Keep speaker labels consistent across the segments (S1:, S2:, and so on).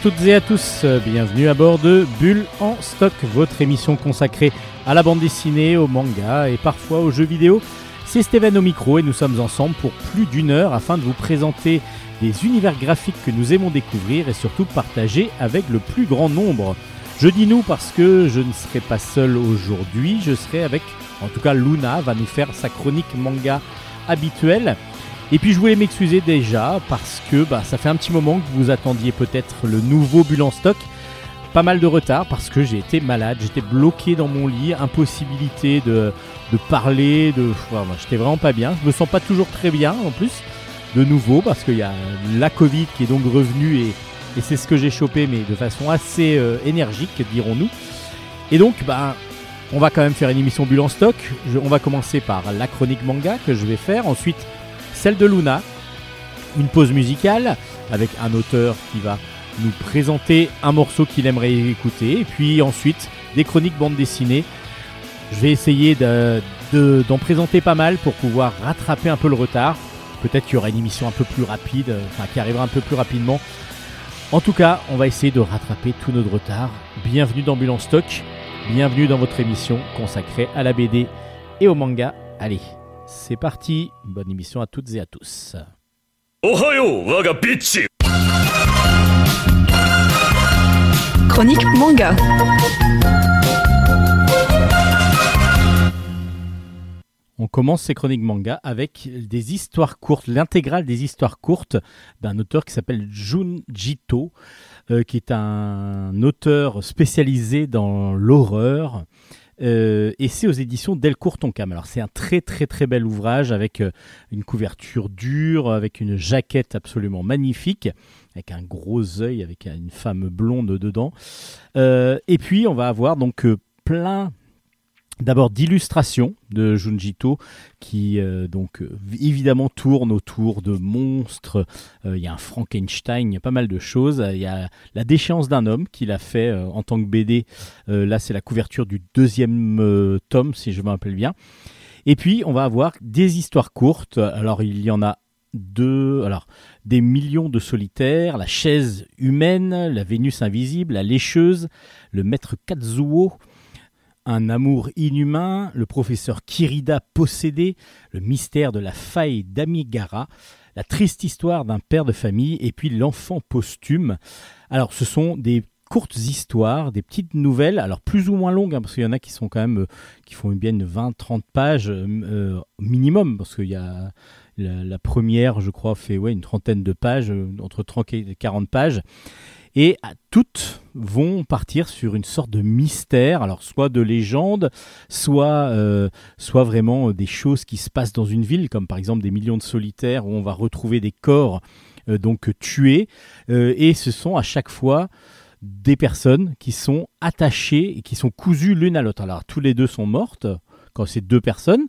S1: Toutes et à tous, bienvenue à bord de Bulle en stock, votre émission consacrée à la bande dessinée, au manga et parfois aux jeux vidéo. C'est Steven au micro et nous sommes ensemble pour plus d'une heure afin de vous présenter des univers graphiques que nous aimons découvrir et surtout partager avec le plus grand nombre. Je dis nous parce que je ne serai pas seul aujourd'hui, je serai avec, en tout cas Luna va nous faire sa chronique manga habituelle. Et puis je voulais m'excuser déjà parce que bah, ça fait un petit moment que vous attendiez peut-être le nouveau Bulle en stock. Pas mal de retard parce que j'ai été malade, j'étais bloqué dans mon lit, impossibilité de, de parler, de, j'étais vraiment pas bien. Je me sens pas toujours très bien en plus, de nouveau parce qu'il y a la Covid qui est donc revenue et, et c'est ce que j'ai chopé, mais de façon assez euh, énergique, dirons-nous. Et donc, bah, on va quand même faire une émission Bulle en stock. on va commencer par la chronique manga que je vais faire, ensuite celle de Luna, une pause musicale avec un auteur qui va nous présenter un morceau qu'il aimerait écouter, et puis ensuite des chroniques bande dessinée. Je vais essayer d'en présenter pas mal pour pouvoir rattraper un peu le retard. Peut-être qu'il y aura une émission un peu plus rapide, enfin qui arrivera un peu plus rapidement. En tout cas, on va essayer de rattraper tout notre retard. Bienvenue dans Bulle Stock, bienvenue dans votre émission consacrée à la BD et au manga. Allez, c'est parti, bonne émission à toutes et à tous.
S2: Chronique manga.
S1: On commence ces chroniques manga avec des histoires courtes, l'intégrale des histoires courtes d'un auteur qui s'appelle Jun Jito, euh, qui est un auteur spécialisé dans l'horreur. Euh, et c'est aux éditions Delcourt Toncam. Alors c'est un très très très bel ouvrage avec euh, une couverture dure, avec une jaquette absolument magnifique, avec un gros œil, avec une femme blonde dedans. Euh, et puis on va avoir donc plein D'abord d'illustrations de Junjito qui euh, donc euh, évidemment tourne autour de monstres. Euh, il y a un Frankenstein, il y a pas mal de choses. Il y a la déchéance d'un homme qu'il a fait en tant que BD. là c'est la couverture du deuxième tome si je me rappelle bien. Et puis on va avoir des histoires courtes. Alors il y en a deux. Alors des millions de solitaires, la chaise humaine, la Vénus invisible, la lécheuse, le maître Katsuo un amour inhumain, le professeur Kirida possédé, le mystère de la faille d'Amigara, la triste histoire d'un père de famille et puis l'enfant posthume. Alors ce sont des courtes histoires, des petites nouvelles, alors plus ou moins longues, hein, parce qu'il y en a qui sont quand même, euh, qui font bien 20-30 pages euh, minimum, parce qu'il y a la, première, je crois, fait ouais, une trentaine de pages, euh, entre 30 et 40 pages. Et toutes vont partir sur une sorte de mystère, alors soit de légende, soit, euh, vraiment des choses qui se passent dans une ville, comme par exemple des millions de solitaires où on va retrouver des corps euh, donc tués. Euh, et ce sont à chaque fois des personnes qui sont attachées et qui sont cousues l'une à l'autre. Alors tous les deux sont mortes quand c'est deux personnes,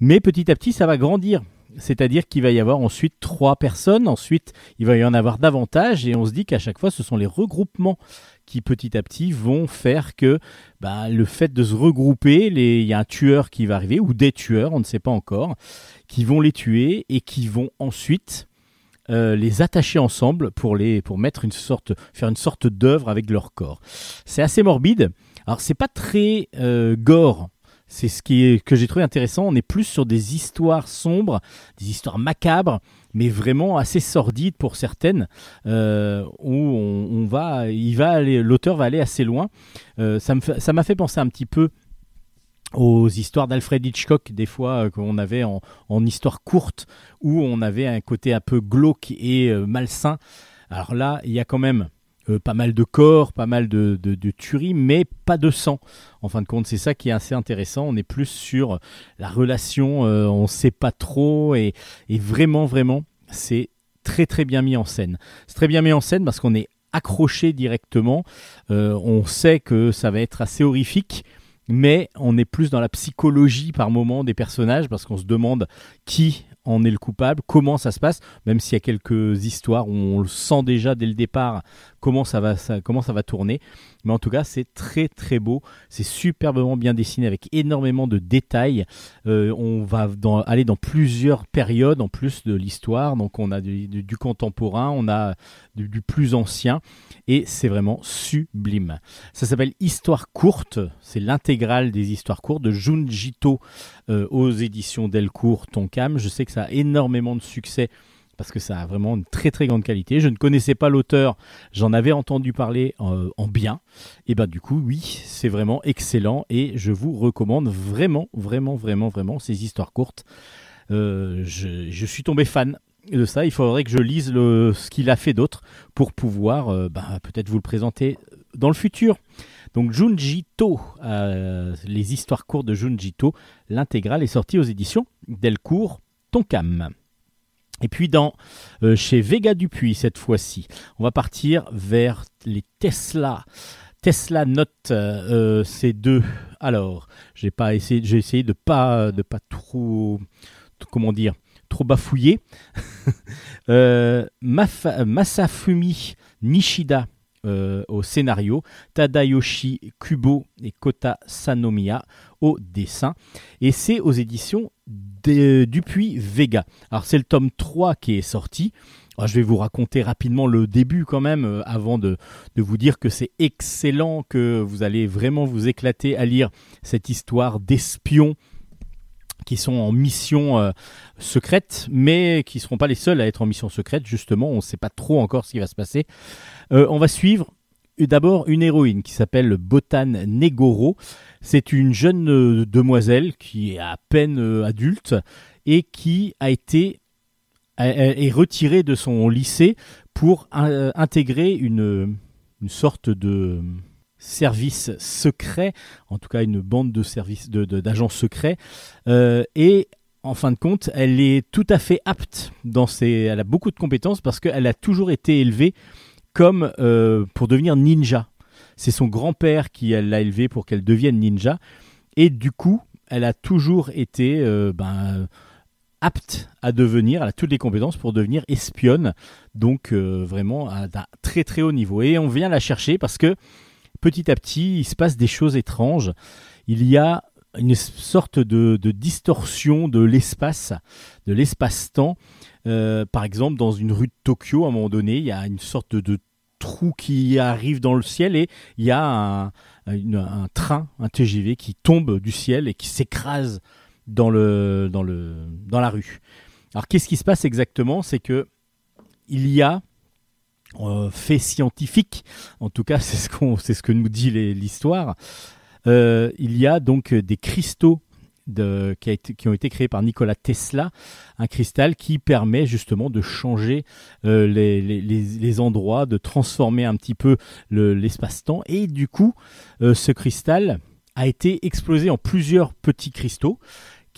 S1: mais petit à petit ça va grandir. C'est-à-dire qu'il va y avoir ensuite trois personnes, ensuite il va y en avoir davantage, et on se dit qu'à chaque fois ce sont les regroupements qui petit à petit vont faire que bah, le fait de se regrouper, il y a un tueur qui va arriver, ou des tueurs, on ne sait pas encore, qui vont les tuer et qui vont ensuite euh, les attacher ensemble pour, les, mettre une sorte, faire une sorte d'œuvre avec leur corps. C'est assez morbide. Alors c'est pas très euh, gore c'est ce qui est, que j'ai trouvé intéressant. On est plus sur des histoires sombres, des histoires macabres, mais vraiment assez sordides pour certaines, euh, où on, va, il va aller, l'auteur va aller assez loin. Euh, ça m'a fait penser un petit peu aux histoires d'Alfred Hitchcock, des fois euh, qu'on avait en, en, histoire courte, où on avait un côté un peu glauque et malsain. Alors là, il y a quand même euh, pas mal de corps, pas mal de, de, tueries, mais pas de sang. En fin de compte, c'est ça qui est assez intéressant. On est plus sur la relation, euh, on ne sait pas trop, et, vraiment, vraiment, c'est très très bien mis en scène. C'est très bien mis en scène parce qu'on est accroché directement. Euh, on sait que ça va être assez horrifique, mais on est plus dans la psychologie par moment des personnages parce qu'on se demande qui en est le coupable, comment ça se passe, même s'il y a quelques histoires où on le sent déjà dès le départ comment ça va, comment ça va tourner. Mais en tout cas, c'est très très beau, c'est superbement bien dessiné avec énormément de détails. Euh, on va aller dans plusieurs périodes en plus de l'histoire. Donc on a du, contemporain, on a du, plus ancien, et c'est vraiment sublime. Ça s'appelle Histoire courte, c'est l'intégrale des histoires courtes de Junjito euh, aux éditions Delcourt Tonkam. Je sais que ça a énormément de succès parce que ça a vraiment une très très grande qualité. Je ne connaissais pas l'auteur, j'en avais entendu parler euh, en bien. Et ben du coup, oui, c'est vraiment excellent et je vous recommande vraiment, vraiment, vraiment, vraiment ces histoires courtes. Euh, je, suis tombé fan de ça. Il faudrait que je lise ce qu'il a fait d'autre pour pouvoir euh, bah, peut-être vous le présenter dans le futur. Donc Junji To, les histoires courtes de Junji To, l'intégrale est sortie aux éditions Delcourt Tonkam. Et puis dans euh, chez Vega Dupuis cette fois-ci, on va partir vers les Tesla. Tesla Note, euh, ces deux. Alors, j'ai pas essayé, j'ai essayé de pas de pas trop, comment dire, trop bafouiller. euh, Masafumi Nishida euh, au scénario, Tadayoshi Kubo et Kota Sanomiya au dessin. Et c'est aux éditions Dupuis Vega. Alors c'est le tome 3 qui est sorti. je vais vous raconter rapidement le début quand même, euh, avant de, vous dire que c'est excellent, que vous allez vraiment vous éclater à lire cette histoire d'espions qui sont en mission euh, secrète, mais qui ne seront pas les seuls à être en mission secrète, justement, on ne sait pas trop encore ce qui va se passer. Euh, on va suivre d'abord une héroïne qui s'appelle Botan Negoro. C'est une jeune euh, demoiselle qui est à peine adulte et qui a été est retirée de son lycée pour intégrer une, une sorte de service secret, en tout cas une bande de services d'agents secrets, euh, et en fin de compte, elle est tout à fait apte dans ses, elle a beaucoup de compétences parce qu'elle a toujours été élevée comme euh, pour devenir ninja. C'est son grand-père qui l'a élevée pour qu'elle devienne ninja, et du coup, elle a toujours été euh, ben, apte à devenir, elle a toutes les compétences pour devenir espionne, donc vraiment à un très très haut niveau. Et on vient la chercher parce que petit à petit, il se passe des choses étranges. Il y a une sorte de, distorsion de l'espace, de l'espace-temps. Euh, par exemple, dans une rue de Tokyo, à un moment donné, il y a une sorte de, trou qui arrive dans le ciel et il y a un, train, un TGV qui tombe du ciel et qui s'écrase dans, le, dans, le, dans la rue. Alors qu'est-ce qui se passe exactement? C'est que il y a euh, fait scientifique, en tout cas c'est ce, qu'on, c'est ce que nous dit l'histoire, euh, il y a donc des cristaux qui, ont été créés par Nikola Tesla, un cristal qui permet justement de changer euh, les, endroits, de transformer un petit peu l'espace-temps. Et du coup, ce cristal a été explosé en plusieurs petits cristaux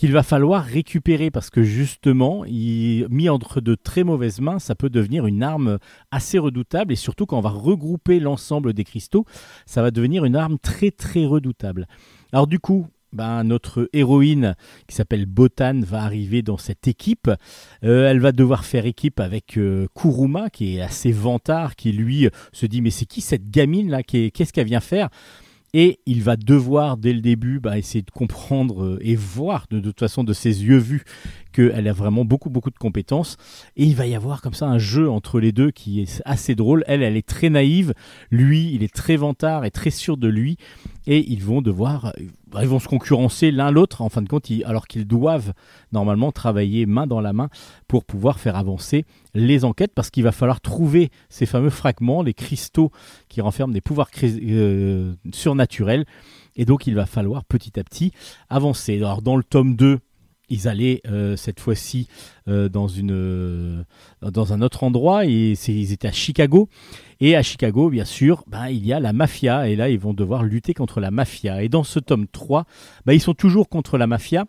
S1: qu'il va falloir récupérer parce que justement, mis entre de très mauvaises mains, ça peut devenir une arme assez redoutable et surtout quand on va regrouper l'ensemble des cristaux, ça va devenir une arme très très redoutable. Alors du coup, ben, notre héroïne qui s'appelle Botan va arriver dans cette équipe. Euh, elle va devoir faire équipe avec euh, Kuruma qui est assez vantard, qui lui se dit mais c'est qui cette gamine là? Qu'est-ce qu'elle vient faire? Et il va devoir, dès le début, bah, essayer de comprendre euh, et voir de, toute façon de ses yeux vus qu'elle a vraiment beaucoup, beaucoup de compétences. Et il va y avoir comme ça un jeu entre les deux qui est assez drôle. Elle, elle est très naïve. Lui, il est très vantard et très sûr de lui. Et ils vont devoir, ils vont se concurrencer l'un l'autre, en fin de compte, alors qu'ils doivent normalement travailler main dans la main pour pouvoir faire avancer les enquêtes, parce qu'il va falloir trouver ces fameux fragments, les cristaux qui renferment des pouvoirs euh, surnaturels. Et donc, il va falloir petit à petit avancer. Alors, dans le tome 2, ils allaient euh, cette fois-ci euh, dans, une, dans un autre endroit, et ils étaient à Chicago. Et à Chicago, bien sûr, ben, il y a la mafia, et là, ils vont devoir lutter contre la mafia. Et dans ce tome 3, ben, ils sont toujours contre la mafia,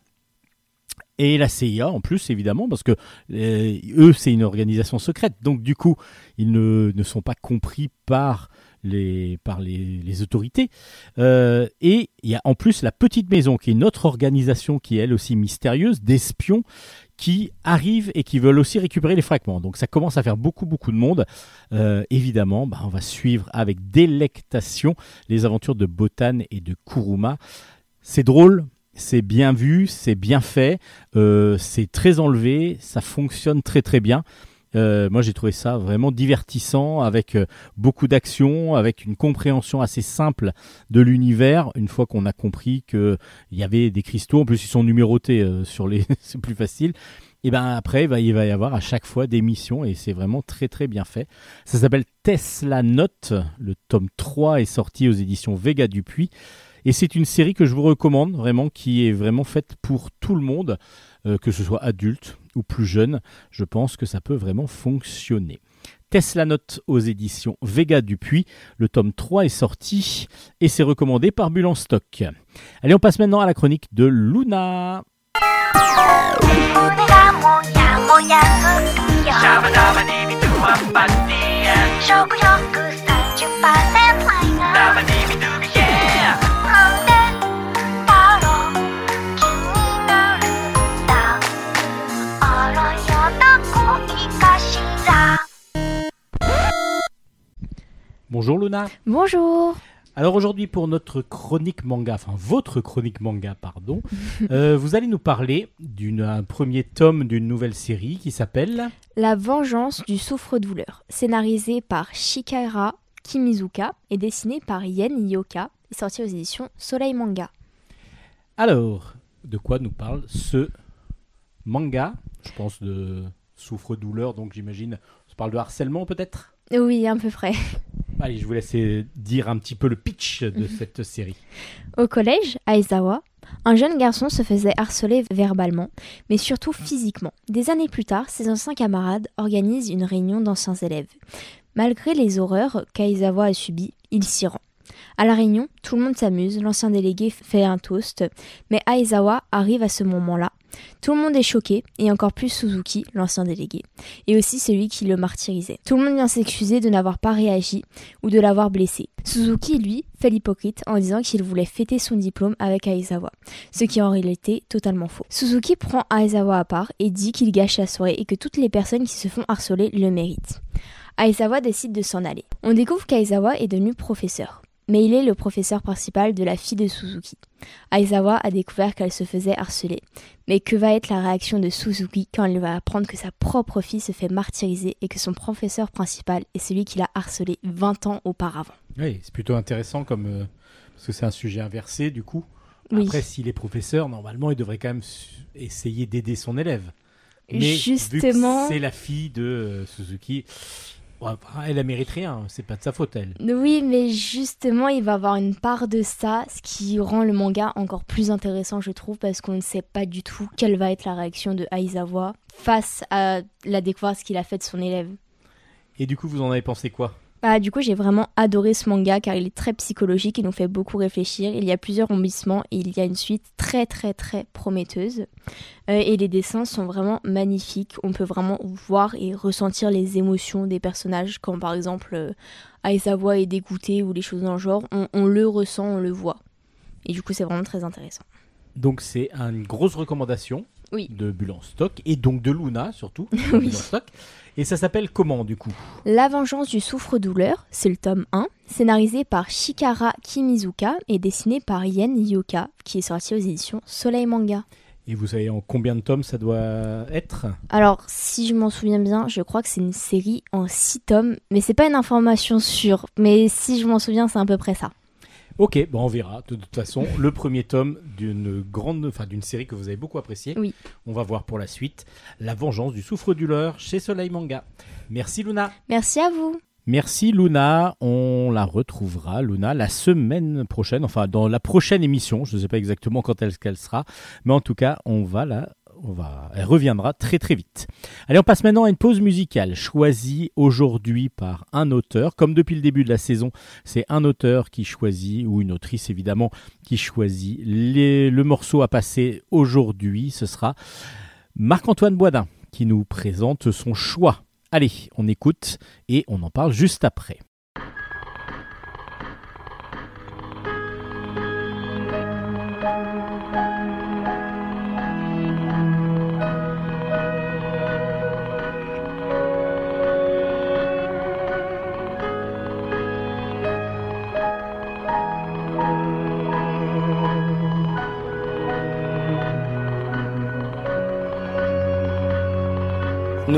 S1: et la CIA en plus évidemment parce que euh, eux c'est une organisation secrète donc du coup ils ne, ne sont pas compris par les, par les, autorités. Euh, et il y a en plus la Petite Maison, qui est une autre organisation qui est elle aussi mystérieuse, d'espions qui arrivent et qui veulent aussi récupérer les fragments. Donc ça commence à faire beaucoup beaucoup de monde. Euh, évidemment, bah, on va suivre avec délectation les aventures de Botan et de Kuruma. C'est drôle, c'est bien vu, c'est bien fait, euh, c'est très enlevé, ça fonctionne très très bien. Euh, moi, j'ai trouvé ça vraiment divertissant, avec euh, beaucoup d'action, avec une compréhension assez simple de l'univers. Une fois qu'on a compris qu'il y avait des cristaux, en plus ils sont numérotés euh, sur les, c'est plus facile. Et ben après, il va y avoir à chaque fois des missions et c'est vraiment très très bien fait. Ça s'appelle Tesla Note. Le tome 3 est sorti aux éditions Vega Dupuis. Et c'est une série que je vous recommande vraiment, qui est vraiment faite pour tout le monde, que ce soit adulte, ou plus jeune, je pense que ça peut vraiment fonctionner. Tesla Note aux éditions Vega Dupuis. Le tome 3 est sorti et c'est recommandé par Bulle stock. Allez, on passe maintenant à la chronique de Luna. Bonjour Luna.
S2: Bonjour.
S1: Alors aujourd'hui pour notre chronique manga, enfin votre chronique manga, pardon, euh, vous allez nous parler d'un premier tome d'une nouvelle série qui s'appelle
S2: La vengeance du souffre-douleur, scénarisé par Shikara Kimizuka et dessiné par Yen Yoka, sorti aux éditions Soleil Manga.
S1: Alors, de quoi nous parle ce manga? Je pense de souffre-douleur, donc j'imagine, on parle de harcèlement peut-être?
S2: Oui, à peu près.
S1: Allez, je vous laisse dire un petit peu le pitch de cette série.
S2: Au collège, à Aizawa, un jeune garçon se faisait harceler verbalement, mais surtout physiquement. Des années plus tard, ses anciens camarades organisent une réunion d'anciens élèves. Malgré les horreurs qu'Aizawa a subies, il s'y rend. À la réunion, tout le monde s'amuse, l'ancien délégué fait un toast, mais Aizawa arrive à ce moment-là tout le monde est choqué, et encore plus Suzuki, l'ancien délégué, et aussi celui qui le martyrisait. Tout le monde vient s'excuser de n'avoir pas réagi ou de l'avoir blessé. Suzuki, lui, fait l'hypocrite en disant qu'il voulait fêter son diplôme avec Aizawa, ce qui en réalité totalement faux. Suzuki prend Aizawa à part et dit qu'il gâche la soirée et que toutes les personnes qui se font harceler le méritent. Aizawa décide de s'en aller. On découvre qu'Aizawa est devenu professeur mais il est le professeur principal de la fille de Suzuki. Aizawa a découvert qu'elle se faisait harceler. Mais que va être la réaction de Suzuki quand elle va apprendre que sa propre fille se fait martyriser et que son professeur principal est celui qui l'a harcelé 20 ans auparavant?
S1: Oui, c'est plutôt intéressant comme euh, parce que c'est un sujet inversé du coup. Après, s'il est professeur, normalement, il devrait quand même essayer d'aider son élève. Mais Justement, c'est la fille de euh, Suzuki elle a mérite rien, c'est pas de sa faute elle.
S2: Oui, mais justement, il va avoir une part de ça, ce qui rend le manga encore plus intéressant, je trouve, parce qu'on ne sait pas du tout quelle va être la réaction de Aizawa face à la découverte qu'il a faite de son élève.
S1: Et du coup, vous en avez pensé quoi?
S2: Bah, du coup, j'ai vraiment adoré ce manga car il est très psychologique, il nous fait beaucoup réfléchir. Il y a plusieurs embissements et il y a une suite très très très prometteuse. Euh, et les dessins sont vraiment magnifiques. On peut vraiment voir et ressentir les émotions des personnages quand par exemple euh, Aizawa est dégoûté ou les choses dans le genre. On, le ressent, on le voit. Et du coup, c'est vraiment très intéressant.
S1: Donc c'est une grosse recommandation
S2: oui.
S1: de Bulle stock et donc de Luna surtout. oui. stock. Et ça s'appelle comment du coup?
S2: La vengeance du souffre-douleur, c'est le tome 1, scénarisé par Shikara Kimizuka et dessiné par Yen Yoka, qui est sorti aux éditions Soleil Manga.
S1: Et vous savez en combien de tomes ça doit être?
S2: Alors, si je m'en souviens bien, je crois que c'est une série en 6 tomes, mais c'est pas une information sûre. Mais si je m'en souviens, c'est à peu près ça.
S1: Ok, bon, on verra. De toute façon, le premier tome d'une grande, enfin d'une série que vous avez beaucoup appréciée.
S2: Oui.
S1: On va voir pour la suite La vengeance du souffre-douleur chez Soleil Manga. Merci Luna.
S2: Merci à vous.
S1: Merci Luna, on la retrouvera Luna la semaine prochaine, enfin dans la prochaine émission, je ne sais pas exactement quand elle, qu'elle sera, mais en tout cas on va la elle reviendra très très vite. Allez, on passe maintenant à une pause musicale choisie aujourd'hui par un auteur. Comme depuis le début de la saison, c'est un auteur qui choisit, ou une autrice évidemment, qui choisit le morceau à passer aujourd'hui. Ce sera Marc-Antoine Boisdin qui nous présente son choix. Allez, on écoute et on en parle juste après.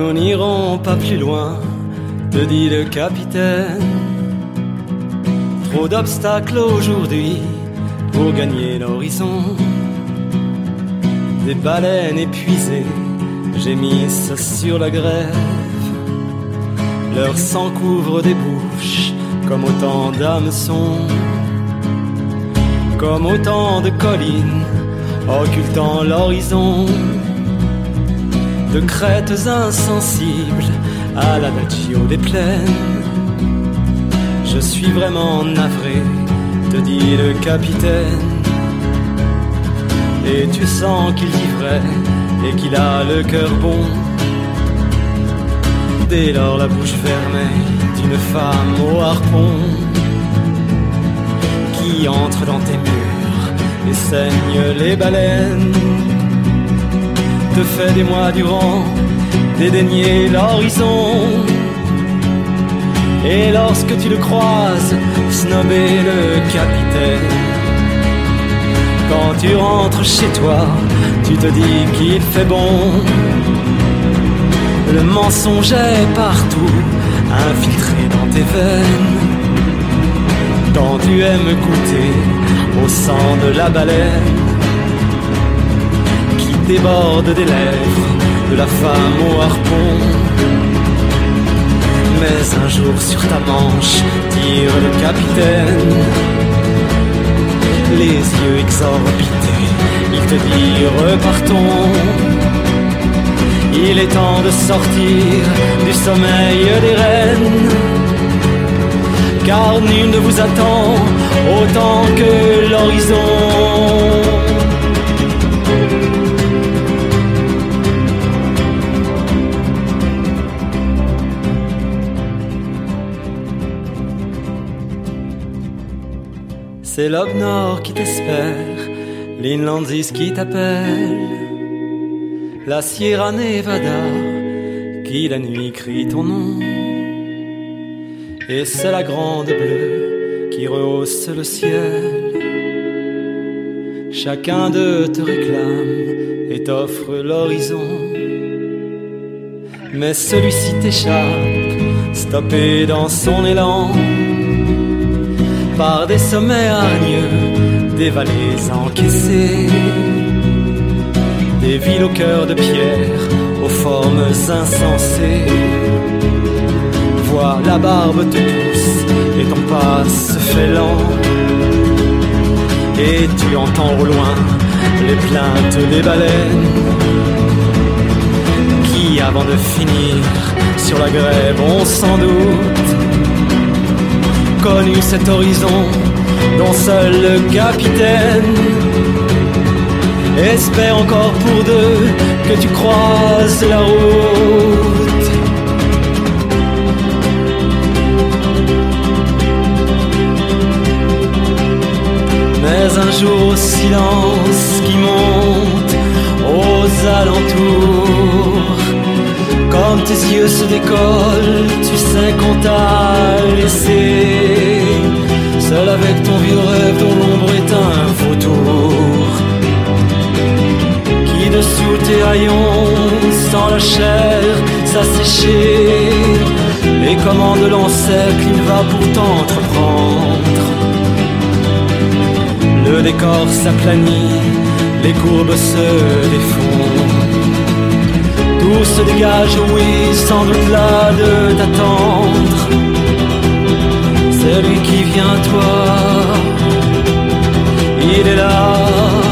S3: Nous n'irons pas plus loin, te dit le capitaine. Trop d'obstacles aujourd'hui pour gagner l'horizon. Des baleines épuisées gémissent sur la grève. Leur sang couvre des bouches comme autant d'hameçons. Comme autant de collines occultant l'horizon de crêtes insensibles à la nature des plaines. Je suis vraiment navré, te dit le capitaine. Et tu sens qu'il dit vrai et qu'il a le cœur bon. Dès lors la bouche fermée d'une femme au harpon qui entre dans tes murs et saigne les baleines te fait des mois durant dédaigner l'horizon. Et lorsque tu le croises, snobber le capitaine. Quand tu rentres chez toi, tu te dis qu'il fait bon. Le mensonge est partout, infiltré dans tes veines. Quand tu aimes goûter au sang de la baleine déborde des lèvres de la femme au harpon. Mais un jour sur ta manche tire le capitaine, les yeux exorbités, il te dit repartons. Il est temps de sortir du sommeil des reines, car nul ne vous attend autant que l'horizon. C'est l'aube qui t'espère, l'Inlandsis qui t'appelle, la Sierra Nevada qui la nuit crie ton nom. Et c'est la grande bleue qui rehausse le ciel. Chacun d'eux te réclame et t'offre l'horizon. Mais celui-ci t'échappe, stoppé dans son élan par des sommets hargneux, des vallées encaissées, des villes au cœur de pierre, aux formes insensées. Vois la barbe te pousse et ton pas se fait lent. Et tu entends au loin les plaintes des baleines qui, avant de finir sur la grève, ont sans doute connu cet horizon dont seul le capitaine espère encore pour deux que tu croises la route. Mais un jour silence qui monte aux alentours comme tes yeux se décollent, tu sais qu'on t'a laissé. Seul avec ton vieux rêve dont l'ombre est un vautour. Qui dessous tes haillons, sans la chair s'assécher Les commandes l'encercle, il va pourtant entreprendre. Le décor s'aplanit, les courbes se défont tout se dégage, oui, sans doute là de t'attendre. Celui qui vient toi, il est là.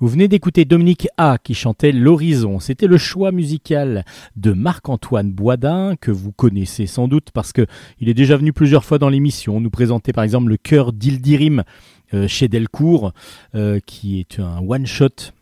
S1: Vous venez d'écouter Dominique A qui chantait L'Horizon. C'était le choix musical de Marc-Antoine Boisdin que vous connaissez sans doute parce que il est déjà venu plusieurs fois dans l'émission. Nous présenter par exemple le chœur d'Ildirim euh, chez Delcourt euh, qui est un one shot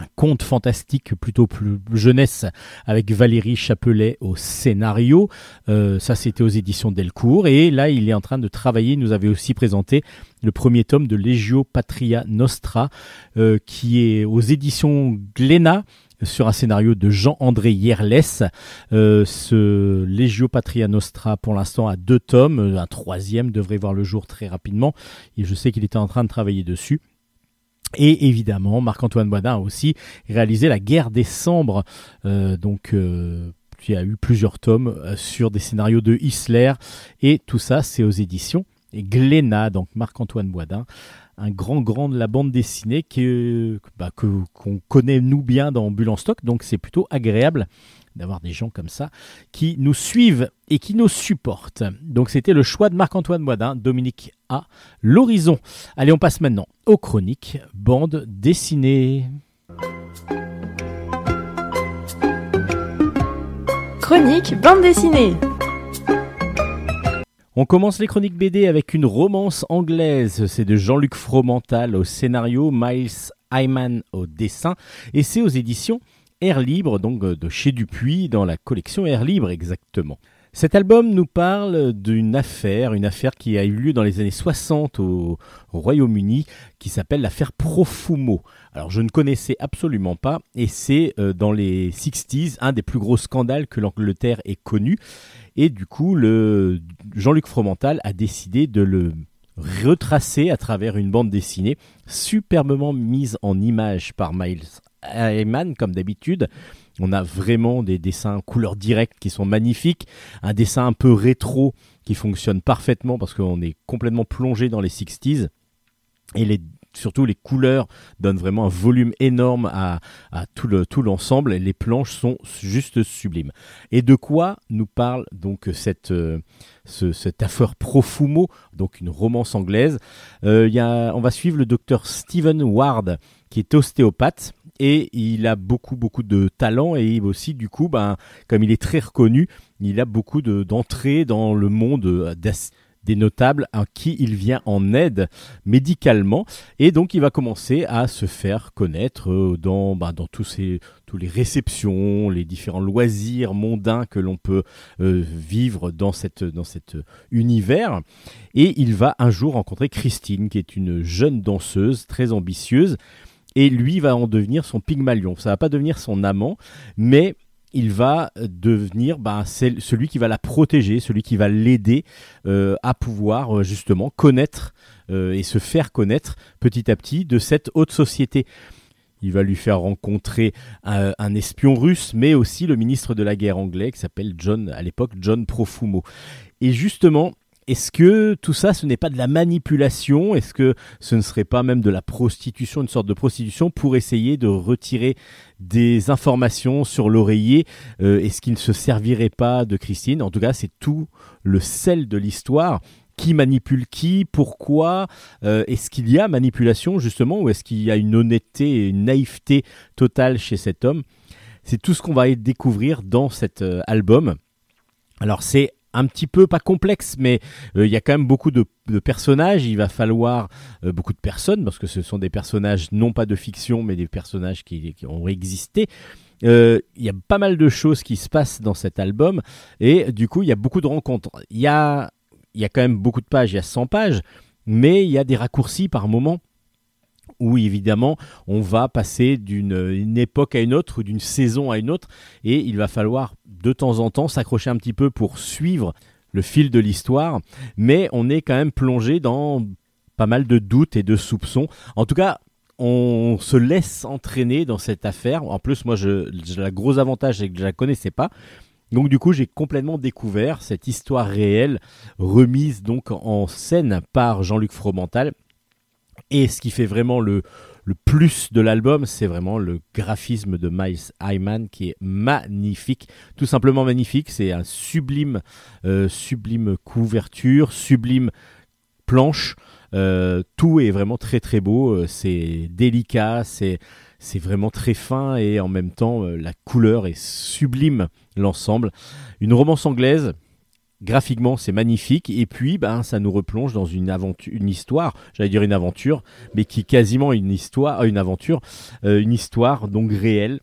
S1: un conte fantastique plutôt plus jeunesse avec Valérie Chapelet au scénario. Euh, ça, c'était aux éditions Delcourt. Et là, il est en train de travailler. Il nous avait aussi présenté le premier tome de Legio Patria Nostra, euh, qui est aux éditions Glénat sur un scénario de Jean-André Yerles. Euh, ce Legio Patria Nostra, pour l'instant, a deux tomes. Un troisième devrait voir le jour très rapidement. Et je sais qu'il était en train de travailler dessus. Et évidemment, Marc-Antoine Boisdin a aussi réalisé La guerre des Cendres, euh, donc euh, qui a eu plusieurs tomes euh, sur des scénarios de Isler, et tout ça c'est aux éditions Glénat, donc Marc-Antoine Boisdin, un grand grand de la bande dessinée que bah, qu'on connaît nous bien dans Bulle stock, donc c'est plutôt agréable d'avoir des gens comme ça qui nous suivent et qui nous supportent. Donc c'était le choix de Marc-Antoine Boisdin, Dominique A, l'horizon. Allez, on passe maintenant aux chroniques bande dessinée.
S4: Chronique bande dessinée.
S1: On commence les chroniques BD avec une romance anglaise. C'est de Jean-Luc Fromental au scénario, Miles Hyman au dessin, et c'est aux éditions Air Libre, donc euh, de chez Dupuis, dans la collection Air Libre exactement. Cet album nous parle d'une affaire, une affaire qui a eu lieu dans les années 60 au, Royaume-Uni, qui s'appelle l'affaire Profumo. Alors je ne connaissais absolument pas, et c'est euh, dans les 60s un des plus gros scandales que l'Angleterre ait connu. Et du coup, le Jean-Luc Fromental a décidé de le retracer à travers une bande dessinée superbement mise en image par Miles Ayman, comme d'habitude. On a vraiment des dessins couleurs directes qui sont magnifiques, un dessin un peu rétro qui fonctionne parfaitement parce qu'on est complètement plongé dans les 60s. Et les, surtout les couleurs donnent vraiment un volume énorme à, tout, le, tout l'ensemble. Les planches sont juste sublimes. Et de quoi nous parle donc cette, euh, affaire Profumo, donc une romance anglaise? Euh, y a, On va suivre le docteur Stephen Ward qui est ostéopathe et il a beaucoup beaucoup de talent et aussi du coup ben comme il est très reconnu il a beaucoup d'entrées dans le monde euh, des notables à qui il vient en aide médicalement. Et donc il va commencer à se faire connaître euh, dans ben, dans tous ces tous les réceptions les différents loisirs mondains que l'on peut euh, vivre dans cette dans cet univers. Et il va un jour rencontrer Christine qui est une jeune danseuse très ambitieuse et lui va en devenir son Pygmalion. Ça va pas devenir son amant, mais il va devenir bah, celui qui va la protéger, celui qui va l'aider euh, à pouvoir euh, justement connaître euh, et se faire connaître petit à petit de cette haute société. Il va lui faire rencontrer un, un, espion russe, mais aussi le ministre de la guerre anglais qui s'appelle John, à l'époque John Profumo. Et justement, est-ce que tout ça, ce n'est pas de la manipulation? Est-ce que ce ne serait pas même de la prostitution, une sorte de prostitution pour essayer de retirer des informations sur l'oreiller? Euh, Est-ce qu'il ne se servirait pas de Christine? En tout cas, c'est tout le sel de l'histoire. Qui manipule qui, pourquoi, euh, est-ce qu'il y a manipulation justement, ou est-ce qu'il y a une honnêteté et une naïveté totale chez cet homme? C'est tout ce qu'on va découvrir dans cet euh, album. Alors c'est un petit peu pas complexe, mais euh, il y a quand même beaucoup de, personnages. Il va falloir euh, beaucoup de personnes parce que ce sont des personnages non pas de fiction, mais des personnages qui, ont existé. Euh, il y a pas mal de choses qui se passent dans cet album et du coup il y a beaucoup de rencontres. Il y a, il y a quand même beaucoup de pages, il y a 100 pages, mais il y a des raccourcis par moment où évidemment on va passer d'une époque à une autre ou d'une saison à une autre et il va falloir de temps en temps s'accrocher un petit peu pour suivre le fil de l'histoire, mais on est quand même plongé dans pas mal de doutes et de soupçons. En tout cas, on se laisse entraîner dans cette affaire. En plus, moi, je, gros avantage, c'est que je la connaissais pas. Donc du coup, j'ai complètement découvert cette histoire réelle remise donc en scène par Jean-Luc Fromental et ce qui fait vraiment le, le plus de l'album, c'est vraiment le graphisme de Miles Hyman qui est magnifique, tout simplement magnifique. C'est un sublime, euh, sublime couverture, sublime planche. Euh, tout est vraiment très très beau, euh, c'est délicat, c'est c'est vraiment très fin et en même temps la couleur est sublime l'ensemble. Une romance anglaise, graphiquement c'est magnifique et puis ben ça nous replonge dans une aventure, une histoire, j'allais dire une aventure, mais qui est quasiment une histoire, une aventure, une histoire donc réelle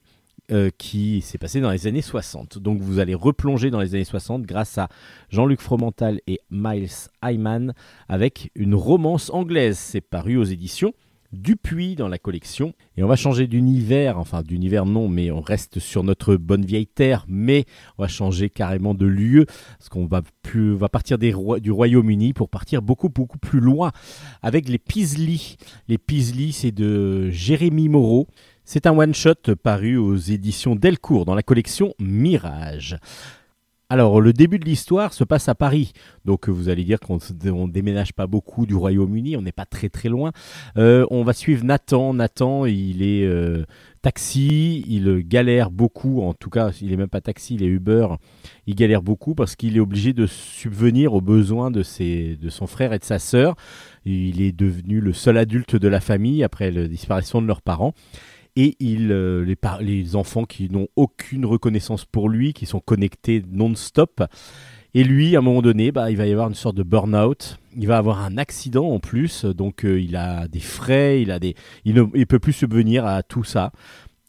S1: euh, qui s'est passé dans les années 60. Donc vous allez replonger dans les années 60 grâce à Jean-Luc Fromental et Miles Hyman avec une romance anglaise. C'est paru aux éditions Dupuis dans la collection. Et on va changer d'univers, enfin d'univers non, mais on reste sur notre bonne vieille terre, mais on va changer carrément de lieu, parce qu'on va, plus, va partir du Royaume-Uni pour partir beaucoup, beaucoup plus loin avec les Peasley. Les Peasley, c'est de Jérémy Moreau. C'est un one-shot paru aux éditions Delcourt dans la collection Mirage. Alors, le début de l'histoire se passe à Paris. Donc, vous allez dire qu'on ne déménage pas beaucoup du Royaume-Uni, on n'est pas très très loin. Euh, on va suivre Nathan. Nathan, il est euh, taxi, il galère beaucoup. En tout cas, il n'est même pas taxi, il est Uber. Il galère beaucoup parce qu'il est obligé de subvenir aux besoins de, ses, de son frère et de sa sœur. Il est devenu le seul adulte de la famille après la disparition de leurs parents et il, euh, les, enfants qui n'ont aucune reconnaissance pour lui, qui sont connectés non-stop. Et lui, à un moment donné, bah, il va y avoir une sorte de burn-out. Il va avoir un accident en plus, donc euh, il a des frais, il a des, il ne peut plus subvenir à tout ça,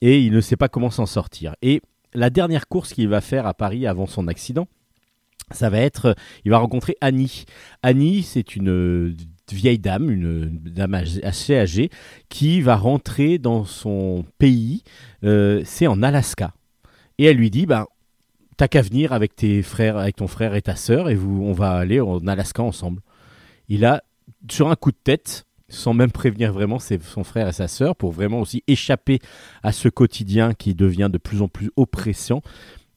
S1: et il ne sait pas comment s'en sortir. Et la dernière course qu'il va faire à Paris avant son accident, ça va être, il va rencontrer Annie. Annie, c'est une vieille dame, une dame assez âgée, qui va rentrer dans son pays, euh, c'est en Alaska. Et elle lui dit, ben, t'as qu'à venir avec tes frères, avec ton frère et ta sœur, et vous, on va aller en Alaska ensemble. Il a, sur un coup de tête, sans même prévenir vraiment son frère et sa sœur, pour vraiment aussi échapper à ce quotidien qui devient de plus en plus oppressant,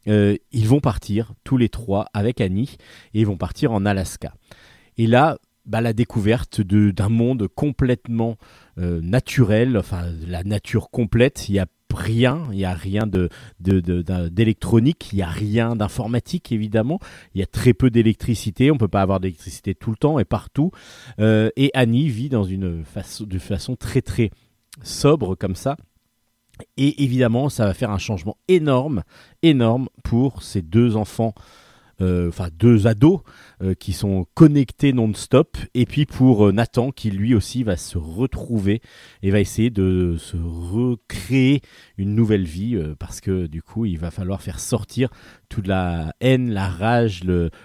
S1: euh, ils vont partir tous les trois avec Annie et ils vont partir en Alaska. Et là, bah, la découverte d'un monde complètement euh, naturel, enfin la nature complète. Il n'y a rien, il n'y a rien d'électronique, il n'y a rien d'informatique évidemment, il y a très peu d'électricité, on ne peut pas avoir d'électricité tout le temps et partout. Euh, et Annie vit dans une façon, de façon très très sobre comme ça. Et évidemment, ça va faire un changement énorme, énorme pour ces deux enfants enfin deux ados euh, qui sont connectés non-stop, et puis pour euh, Nathan qui lui aussi va se retrouver et va essayer de se recréer une nouvelle vie parce que du coup il va falloir faire sortir toute la haine, la rage,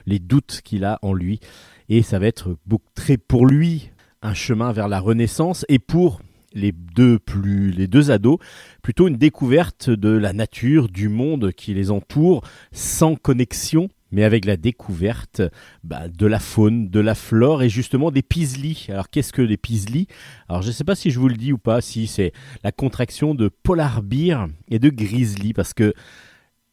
S1: les doutes qu'il a en lui, et ça va être très pour lui un chemin vers la renaissance. Et pour les deux plus les deux ados plutôt une découverte de la nature du monde qui les entoure sans connexion mais avec la découverte bah, de la faune, de la flore et justement des pislis. Alors qu'est-ce que les pislis Alors je ne sais pas si je vous le dis ou pas, si c'est la contraction de polar bear et de grizzly, parce que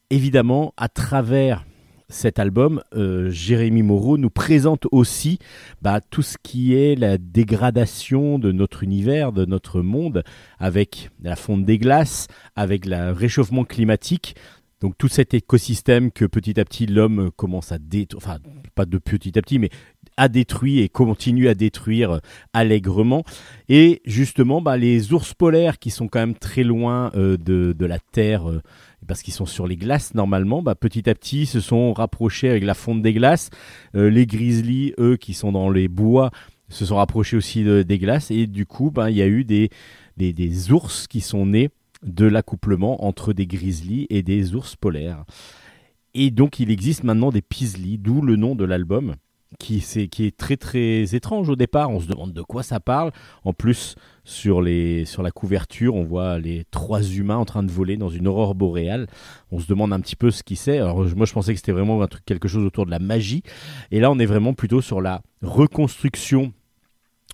S1: évidemment à travers cet album, euh, Jérémy Moreau nous présente aussi bah, tout ce qui est la dégradation de notre univers, de notre monde, avec la fonte des glaces, avec le réchauffement climatique. Donc tout cet écosystème que petit à petit l'homme commence à détruire, enfin pas de petit à petit, mais a détruit et continue à détruire euh, allègrement. Et justement, bah, les ours polaires qui sont quand même très loin euh, de, la Terre, euh, parce qu'ils sont sur les glaces normalement, bah, petit à petit se sont rapprochés avec la fonte des glaces. les grizzlies, eux, qui sont dans les bois, se sont rapprochés aussi des glaces. Et du coup, bah, il y a eu des, des, des ours qui sont nés de l'accouplement entre des grizzlies et des ours polaires. Et donc il existe maintenant des pislis, d'où le nom de l'album, qui, est, qui est très très étrange au départ. On se demande de quoi ça parle. En plus, sur, les, sur la couverture, on voit les trois humains en train de voler dans une aurore boréale. On se demande un petit peu ce qui c'est. Alors moi je pensais que c'était vraiment quelque chose autour de la magie. Et là on est vraiment plutôt sur la reconstruction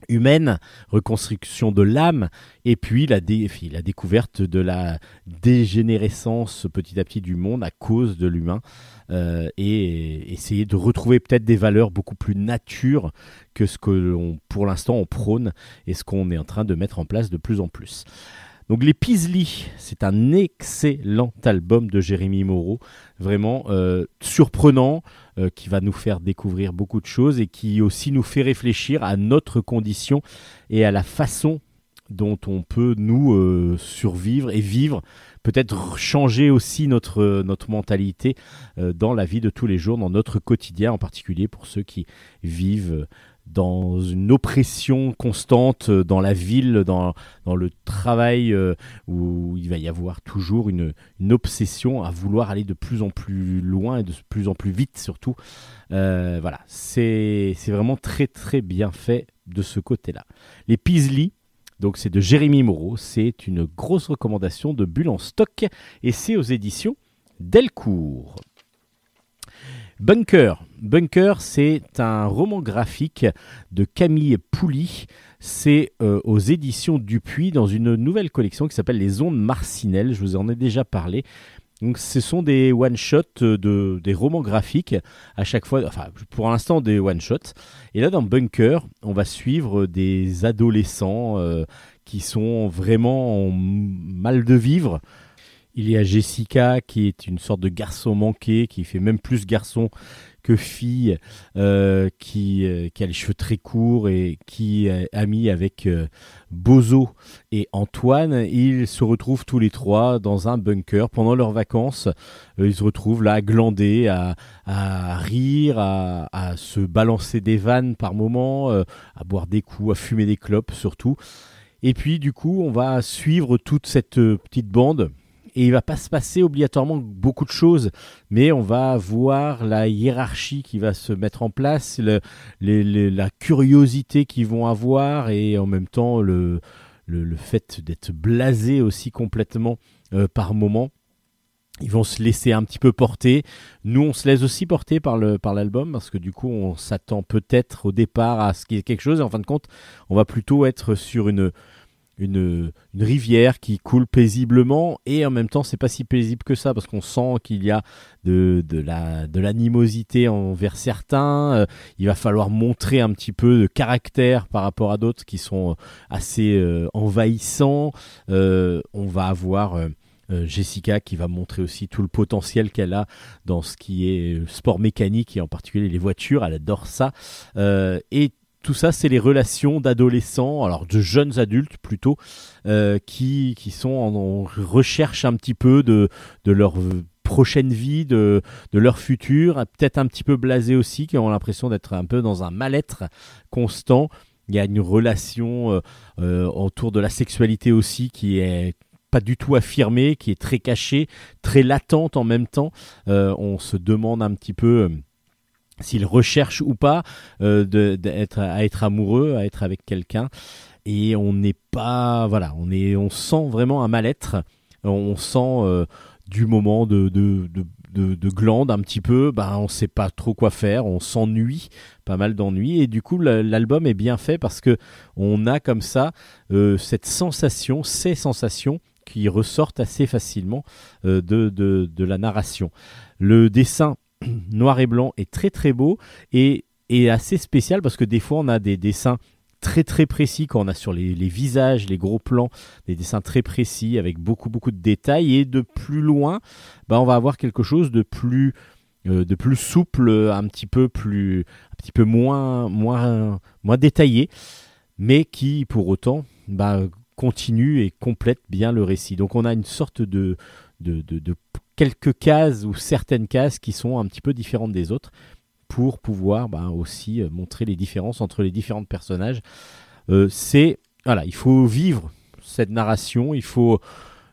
S1: humaine, reconstruction de l'âme, et puis la, découverte de la dégénérescence petit à petit du monde à cause de l'humain, euh, et essayer de retrouver peut-être des valeurs beaucoup plus nature que ce que pour l'instant on prône et ce qu'on est en train de mettre en place de plus en plus. Donc les Peasley, c'est un excellent album de Jérémy Moreau, vraiment euh, surprenant, euh, qui va nous faire découvrir beaucoup de choses et qui aussi nous fait réfléchir à notre condition et à la façon dont on peut nous euh, survivre et vivre, peut-être changer aussi notre, notre mentalité dans la vie de tous les jours, dans notre quotidien, en particulier pour ceux qui vivent dans une oppression constante dans la ville, dans, dans le travail, euh, où il va y avoir toujours une, une, obsession à vouloir aller de plus en plus loin et de plus en plus vite surtout. Euh, voilà, c'est vraiment très très bien fait de ce côté-là. Les Peasley, donc c'est de Jérémy Moreau, c'est une grosse recommandation de Bulle en stock et c'est aux éditions Delcourt. Bunker. Bunker, c'est un roman graphique de Camille Pouli. C'est euh, aux éditions Dupuis dans une nouvelle collection qui s'appelle Les Ondes Marcinelles. Je vous en ai déjà parlé. Donc, ce sont des one-shots de, des romans graphiques à chaque fois, enfin, pour l'instant, des one-shots. Et là, dans Bunker, on va suivre des adolescents euh, qui sont vraiment en mal de vivre, il y a Jessica qui est une sorte de garçon manqué, qui fait même plus garçon que fille, euh, qui, euh, qui, a les cheveux très courts et qui est amie avec euh, Bozo et Antoine. Ils se retrouvent tous les trois dans un bunker pendant leurs vacances. ils se retrouvent là à glander, à, à rire, à, à, se balancer des vannes par moments, à boire des coups, à fumer des clopes surtout. Et puis du coup, on va suivre toute cette petite bande et il va pas se passer obligatoirement beaucoup de choses, mais on va voir la hiérarchie qui va se mettre en place, la curiosité qu'ils vont avoir et en même temps le, le, fait d'être blasé aussi complètement euh, par moment. Ils vont se laisser un petit peu porter. Nous, on se laisse aussi porter par le par l'album parce que du coup, on s'attend peut-être au départ à ce qu'il y ait quelque chose. Et en fin de compte, on va plutôt être sur une une, rivière qui coule paisiblement et en même temps c'est pas si paisible que ça parce qu'on sent qu'il y a de, de, la, de l'animosité envers certains. Euh, il va falloir montrer un petit peu de caractère par rapport à d'autres qui sont assez euh, envahissants. Euh, on va avoir Jessica qui va montrer aussi tout le potentiel qu'elle a dans ce qui est sport mécanique et en particulier les voitures. Elle adore ça. et tout ça, c'est les relations d'adolescents, alors de jeunes adultes plutôt, euh, qui, qui sont en, recherche un petit peu de, de leur prochaine vie, de, de leur futur, peut-être un petit peu blasés aussi, qui ont l'impression d'être un peu dans un mal-être constant. Il y a une relation euh, euh, autour de la sexualité aussi qui est pas du tout affirmée, qui est très cachée, très latente en même temps. on se demande un petit peu s'il recherche ou pas euh, d'être à être amoureux, à être avec quelqu'un. Et on n'est pas, voilà, on est, on sent vraiment un mal-être. On sent euh, du moment de, de, de, de, glande un petit peu, ben on sait pas trop quoi faire, on s'ennuie, pas mal d'ennui, et du coup l'album est bien fait parce que on a comme ça euh, cette sensation, ces sensations qui ressortent assez facilement de, de, de la narration. Le dessin noir et blanc est très très beau et, assez spécial parce que des fois on a des dessins très très précis quand on a sur les, visages, les gros plans, des dessins très précis avec beaucoup beaucoup de détails et de plus loin, bah, on va avoir quelque chose de plus euh, de plus souple, un petit peu plus un petit peu moins moins moins détaillé, mais qui pour autant bah, continue et complète bien le récit. Donc on a une sorte de de, de quelques cases ou certaines cases qui sont un petit peu différentes des autres pour pouvoir bah, aussi euh, montrer les différences entre les différents personnages. Euh, c'est voilà, il faut vivre cette narration, il faut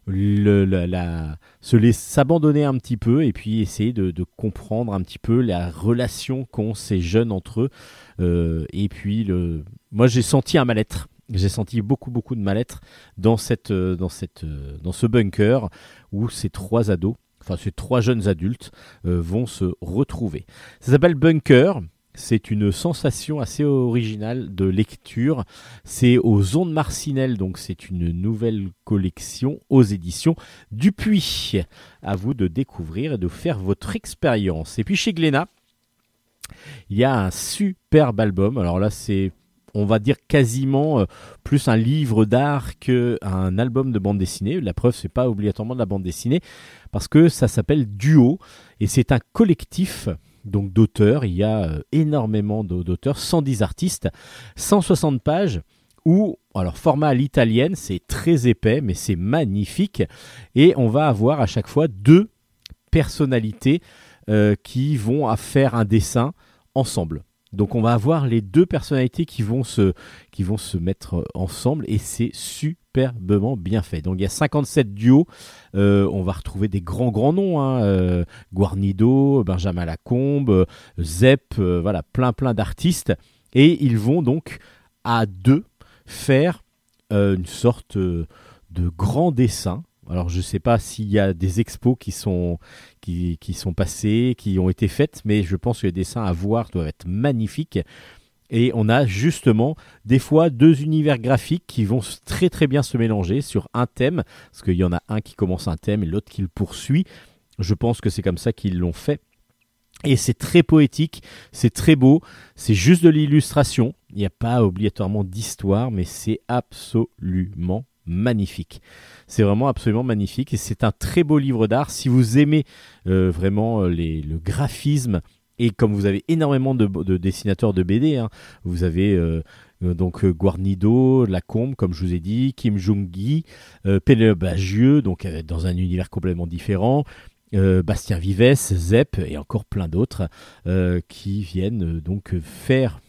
S1: se laisser s'abandonner un petit peu et puis essayer de, comprendre un petit peu la relation qu'ont ces jeunes entre eux. Euh, et puis le, moi j'ai senti un mal-être. J'ai senti beaucoup beaucoup de mal-être dans cette dans cette dans ce bunker où ces trois ados enfin ces trois jeunes adultes euh, vont se retrouver. Ça s'appelle Bunker. C'est une sensation assez originale de lecture. C'est aux ondes Marcinelles, donc c'est une nouvelle collection aux éditions Dupuis. À vous de découvrir et de faire votre expérience. Et puis chez Glénat, il y a un superbe album. Alors là, c'est on va dire quasiment plus un livre d'art qu'un album de bande dessinée. La preuve, c'est pas obligatoirement de la bande dessinée, parce que ça s'appelle Duo, et c'est un collectif donc d'auteurs. Il y a énormément d'auteurs, 110 artistes, 160 pages ou alors format à l'italienne, c'est très épais mais c'est magnifique et on va avoir à chaque fois deux personnalités euh, qui vont faire un dessin ensemble. Donc on va avoir les deux personnalités qui vont se, mettre ensemble et c'est superbement bien fait. Donc il y a 57 duos, euh, on va retrouver des grands grands noms, hein, euh, Guarnido, Benjamin Lacombe, Zepp, voilà, plein plein d'artistes. Et ils vont donc à deux faire euh, une sorte euh, de grand dessin. Alors je ne sais pas s'il y a des expos qui sont, qui, qui, sont passées, qui ont été faites, mais je pense que les dessins à voir doivent être magnifiques. Et on a justement des fois deux univers graphiques qui vont très très bien se mélanger sur un thème, parce qu'il y en a un qui commence un thème et l'autre qui le poursuit. Je pense que c'est comme ça qu'ils l'ont fait. Et c'est très poétique, c'est très beau, c'est juste de l'illustration. Il n'y a pas obligatoirement d'histoire, mais c'est absolument magnifique. C'est vraiment absolument magnifique et c'est un très beau livre d'art. Si vous aimez euh, vraiment euh, le graphisme et comme vous avez énormément de, dessinateurs de BD, hein, vous avez euh, donc Guarnido, Lacombe, comme je vous ai dit, Kim Jong-gi, Bagieux, donc dans un univers complètement différent. Bastien Vives, Zep et encore plein d'autres qui viennent donc faire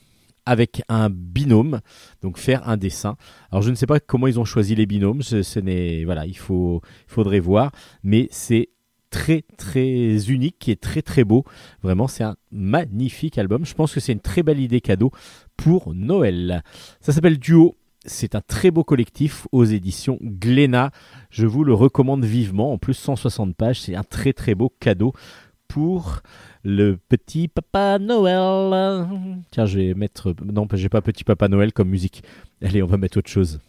S1: avec un binôme, donc faire un dessin. Alors je ne sais pas comment ils ont choisi les binômes, ce, n'est voilà, il faudrait voir, mais c'est très très unique et très très beau. Vraiment, c'est un magnifique album. Je pense que c'est une très belle idée cadeau pour Noël. Ça s'appelle Duo c'est un très beau collectif aux éditions Glénat. Je vous le recommande vivement. En plus, 160 pages, c'est un très très beau cadeau pour le petit Papa Noël. Tiens, je vais mettre. Non, j'ai pas petit Papa Noël comme musique. Allez, on va mettre autre chose.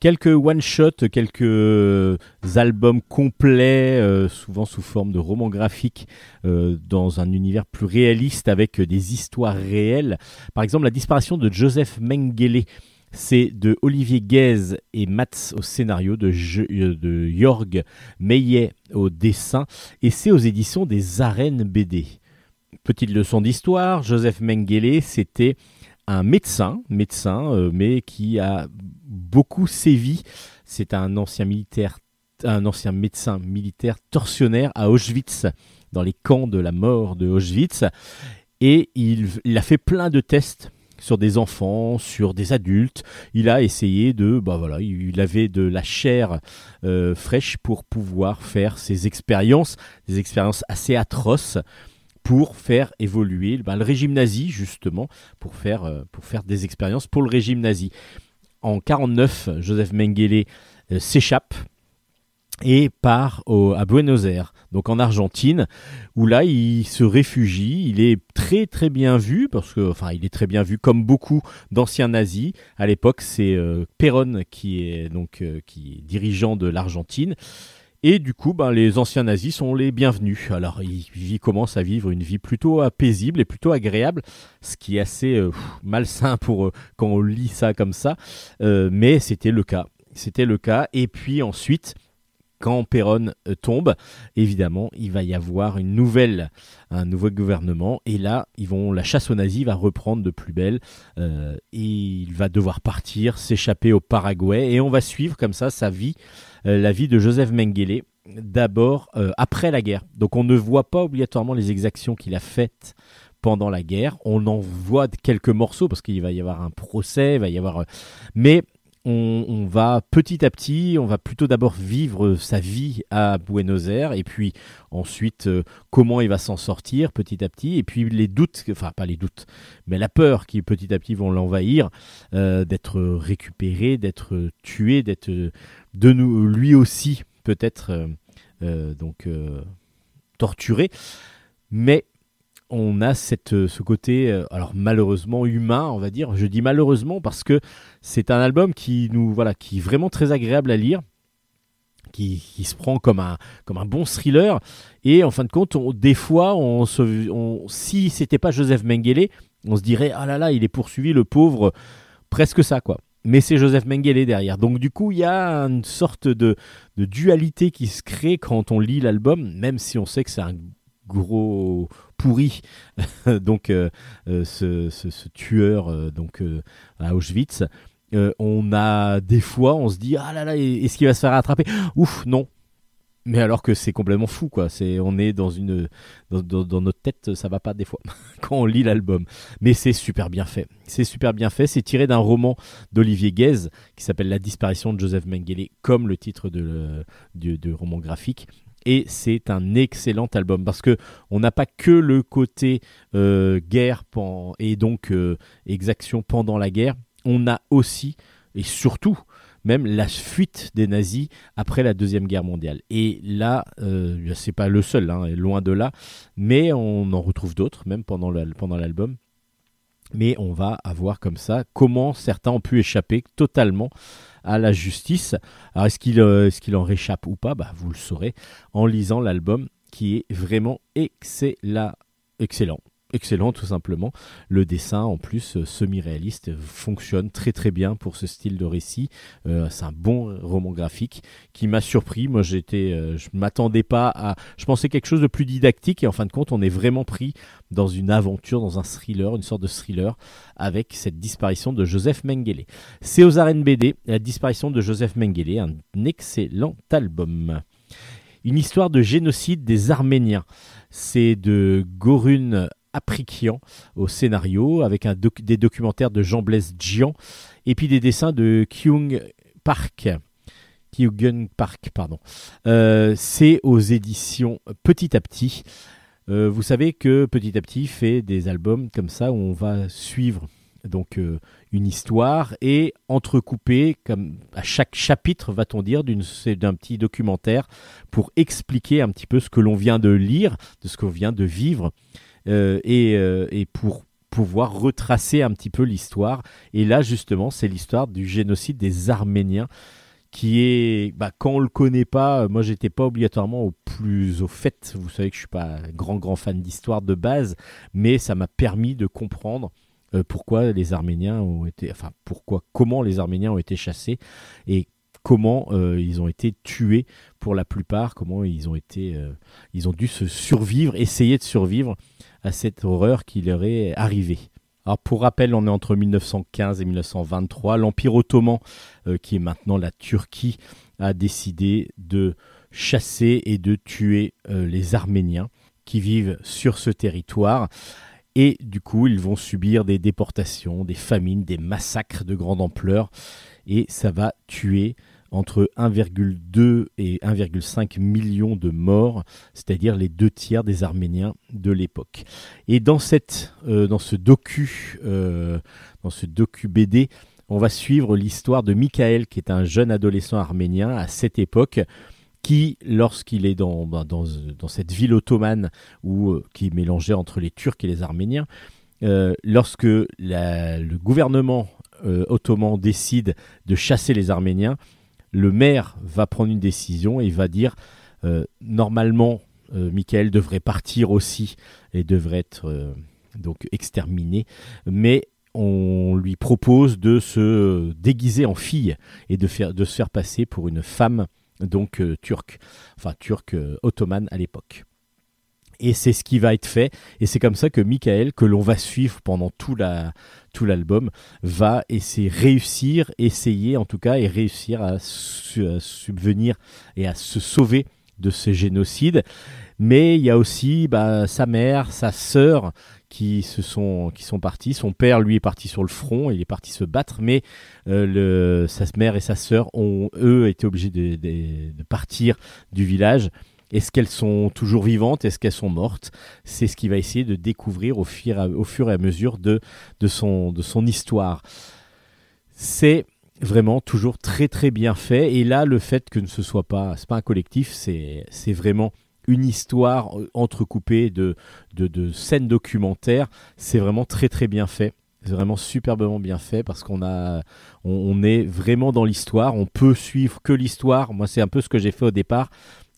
S1: Quelques one-shots, quelques euh, albums complets, euh, souvent sous forme de romans graphiques, euh, dans un univers plus réaliste avec des histoires réelles. Par exemple, la disparition de Joseph Mengele. C'est de Olivier Guez et Mats au scénario, de, de Jorg Meillet au dessin, et c'est aux éditions des Arènes BD. Petite leçon d'histoire, Joseph Mengele, c'était un médecin, médecin, mais qui a beaucoup sévi. C'est un ancien militaire, un ancien médecin militaire tortionnaire à Auschwitz, dans les camps de la mort de Auschwitz. Et il, a fait plein de tests sur des enfants, sur des adultes. Il a essayé de, bah voilà, il avait de la chair euh, fraîche pour pouvoir faire ses expériences, des expériences assez atroces pour faire évoluer bah, le régime nazi justement, pour faire, euh, pour faire des expériences pour le régime nazi en 49, Joseph Mengele euh, s'échappe et part à Buenos Aires, donc en Argentine, où là il se réfugie. Il est très très bien vu parce que, enfin, il est très bien vu comme beaucoup d'anciens nazis. À l'époque, c'est euh, Perón qui est donc euh, qui est dirigeant de l'Argentine. Et du coup, ben, les anciens nazis sont les bienvenus. Alors, ils, commencent à vivre une vie plutôt euh, paisible et plutôt agréable, ce qui est assez euh, malsain pour euh, quand on lit ça comme ça. mais c'était le cas. C'était le cas. Et puis ensuite, quand Perron tombe, évidemment, il va y avoir un nouveau gouvernement, et là, ils la chasse aux nazis va reprendre de plus belle, et il va devoir partir, s'échapper au Paraguay, et on va suivre comme ça sa vie euh, la vie de Joseph Mengele, d'abord euh, après la guerre. Donc on ne voit pas obligatoirement les exactions qu'il a faites pendant la guerre. On en voit quelques morceaux parce qu'il va y avoir un procès, il va y avoir. Euh, mais on, va petit à petit, on va plutôt d'abord vivre sa vie à Buenos Aires et puis ensuite comment il va s'en sortir petit à petit. Et puis les doutes, enfin pas les doutes, mais la peur qui petit à petit vont l'envahir, d'être récupéré, d'être tué, d'être de nous, lui aussi peut-être euh, euh, donc euh, torturés, mais on a cette, ce côté, alors malheureusement humain, on va dire. Je dis malheureusement parce que c'est un album qui nous, voilà, qui est vraiment très agréable à lire qui, se prend comme un, comme un bon thriller. Et en fin de compte, des fois, on se, on, si c'était pas Joseph Mengele, on se dirait ah là là, il est poursuivi, le pauvre, presque ça quoi. Mais c'est Joseph Mengele derrière. Donc du coup, il y a une sorte de, de dualité qui se crée quand on lit l'album, même si on sait que c'est un gros pourri donc euh, euh, ce, tueur euh, donc à Auschwitz on a des fois, on se dit ah là là, est-ce qu'il va se faire attraper Ouf, non. Mais alors que c'est complètement fou, quoi. C'est, on est dans une, dans, notre tête, ça va pas des fois quand on lit l'album. Mais c'est super bien fait. C'est super bien fait. C'est tiré d'un roman d'Olivier Guèze qui s'appelle La disparition de Joseph Mengele, comme le titre de, de, roman graphique et c'est un excellent album parce que on n'a pas que le côté euh, guerre et donc euh, exaction pendant la guerre, on a aussi et surtout même la fuite des nazis après la Deuxième Guerre mondiale. Et là, euh, c'est pas le seul, hein, loin de là, mais on en retrouve d'autres, même pendant l'album. Mais on va avoir comme ça comment certains ont pu échapper totalement à la justice. Alors est-ce qu'il euh, en réchappe ou pas? Bah, Vous le saurez en lisant l'album qui est vraiment excellent excellent tout simplement. Le dessin en plus euh, semi-réaliste fonctionne très très bien pour ce style de récit. Euh, c'est un bon roman graphique qui m'a surpris. Moi j'étais, euh, je m'attendais pas à, je pensais quelque chose de plus didactique et en fin de compte on est vraiment pris dans une aventure, dans un thriller, une sorte de thriller avec cette disparition de Joseph Mengele. C'est aux arènes BD, la disparition de Joseph Mengele, un excellent album. Une histoire de génocide des Arméniens. C'est de Gorun Aprikian au scénario, avec des documentaires de Jean-Blaise Jian, et puis des dessins de Kyung Park. Kyung Park, pardon. Euh, c'est aux éditions Petit à Petit. Euh, vous savez que Petit à Petit fait des albums comme ça où on va suivre donc euh, une histoire et entrecoupé comme à chaque chapitre va-t-on dire d'un petit documentaire pour expliquer un petit peu ce que l'on vient de lire, de ce qu'on vient de vivre euh, euh, et, pour pouvoir retracer un petit peu l'histoire. Et là, justement, c'est l'histoire du génocide des Arméniens qui est, bah, quand on le connaît pas, euh, moi j'étais pas obligatoirement au plus au fait. Vous savez que je suis pas grand grand fan d'histoire de base, mais ça m'a permis de comprendre pourquoi les Arméniens ont été, enfin pourquoi, comment les Arméniens ont été chassés et comment ils ont été tués pour la plupart, comment ils ont été, ils ont dû se survivre, essayer de survivre à cette horreur qui leur est arrivée. Alors pour rappel, on est entre 1915 et 1923. L'Empire ottoman, euh, qui est maintenant la Turquie, a décidé de chasser et de tuer euh, les Arméniens qui vivent sur ce territoire. Et du coup, ils vont subir des déportations, des famines, des massacres de grande ampleur. Et ça va tuer entre 1,2 et 1,5 million de morts, c'est-à-dire les deux tiers des Arméniens de l'époque. Et dans, cette, euh, dans ce docu, euh, dans ce docu BD, on va suivre l'histoire de Michael, qui est un jeune adolescent arménien à cette époque, qui, lorsqu'il est dans, dans, dans, cette ville ottomane où, euh, qui est mélangée entre les Turcs et les Arméniens, lorsque le gouvernement ottoman décide de chasser les Arméniens, le maire va prendre une décision et va dire euh, normalement euh, Michael devrait partir aussi et devrait être euh, donc exterminé, mais on lui propose de se déguiser en fille et de, faire, de se faire passer pour une femme donc turque, enfin turque ottomane à l'époque. Et c'est ce qui va être fait. Et c'est comme ça que Michael, que l'on va suivre pendant tout la, tout l'album, va essayer réussir, essayer en tout cas, et réussir à, subvenir et à se sauver de ce génocide. Mais il y a aussi bah, sa mère, sa sœur qui se sont qui sont partis. Son père, lui, est parti sur le front, il est parti se battre, mais euh, sa mère et sa sœur ont eux été obligés de partir du village est-ce qu'elles sont toujours vivantes? Est-ce qu'elles sont mortes? C'est ce qu'il va essayer de découvrir au fur, et à mesure de, son, histoire. C'est vraiment toujours très très bien fait. Et là, le fait que ce soit pas, pas un collectif, c'est vraiment une histoire entrecoupée de, scènes documentaires. C'est vraiment très très bien fait. C'est vraiment superbement bien fait parce qu'on on, est vraiment dans l'histoire. On peut suivre que l'histoire. Moi, c'est un peu ce que j'ai fait au départ.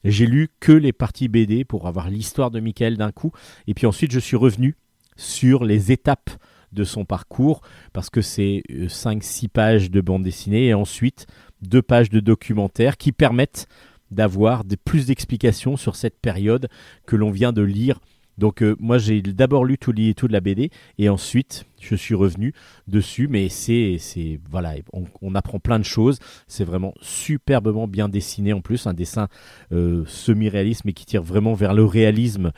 S1: J'ai lu que les parties BD pour avoir l'histoire de Michael d'un coup. Et puis ensuite, je suis revenu sur les étapes de son parcours parce que c'est 5-6 euh, pages de bande dessinée et ensuite 2 pages de documentaire qui permettent d'avoir plus d'explications sur cette période que l'on vient de lire. Donc euh, moi j'ai d'abord lu tout, tout, de la BD et ensuite je suis revenu dessus mais c'est voilà on, apprend plein de choses. C'est vraiment superbement bien dessiné en plus un dessin euh, semi-réaliste mais qui tire vraiment vers le réalisme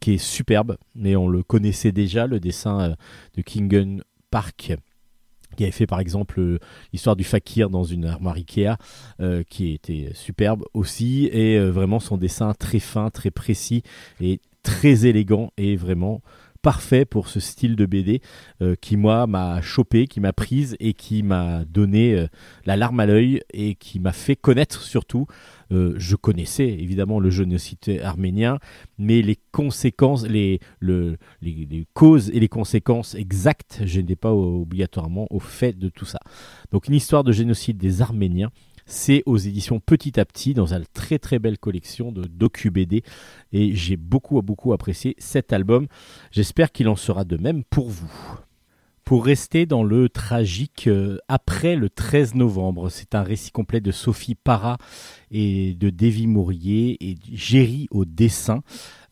S1: qui est superbe, mais on le connaissait déjà, le dessin euh, de Kingen Park, qui avait fait par exemple l'histoire du fakir dans une armoire Ikea, qui était superbe aussi, et vraiment son dessin très fin, très précis, et très élégant, et vraiment parfait pour ce style de BD qui moi m'a chopé, qui m'a prise et qui m'a donné la larme à l'œil et qui m'a fait connaître surtout euh, je connaissais évidemment le génocide arménien, mais les conséquences, les, causes et les conséquences exactes, je n'étais pas obligatoirement au fait de tout ça. Donc une histoire de génocide des Arméniens, c'est aux éditions Petit à Petit dans une très très belle collection de docu-BD et j'ai beaucoup beaucoup apprécié cet album. J'espère qu'il en sera de même pour vous pour rester dans le tragique euh, après le 13 novembre. C'est un récit complet de Sophie Para et de Davy Mourier et Géry au dessin.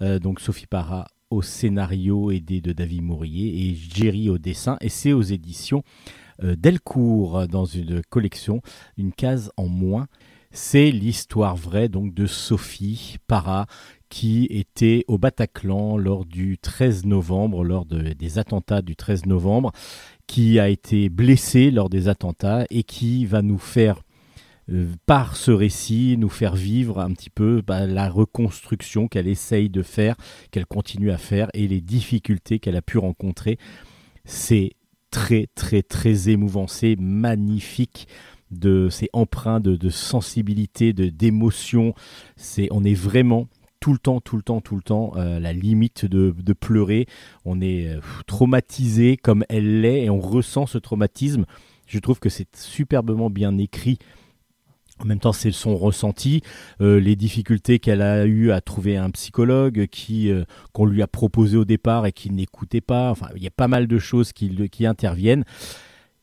S1: Euh, donc Sophie Para au scénario aidé de David Mourier et Géry au dessin. Et c'est aux éditions Delcourt dans une collection, une case en moins. C'est l'histoire vraie donc de Sophie Para qui était au Bataclan lors du 13 novembre, lors des attentats du 13 novembre, qui a été blessé lors des attentats et qui va nous faire euh, par ce récit, nous faire vivre un petit peu bah, la reconstruction qu'elle essaye de faire, qu'elle continue à faire et les difficultés qu'elle a pu rencontrer. C'est très très très émouvant, c'est magnifique de c'est empreint de, sensibilité, de d'émotion. C'est on est vraiment tout le temps, tout le temps, tout le temps, euh, la limite de, pleurer. On est euh, traumatisé comme elle l'est et on ressent ce traumatisme. Je trouve que c'est superbement bien écrit. En même temps, c'est son ressenti, euh, les difficultés qu'elle a eu à trouver un psychologue qui qu'on lui a proposé au départ et qui n'écoutait pas. Enfin, il y a pas mal de choses qui, qui interviennent.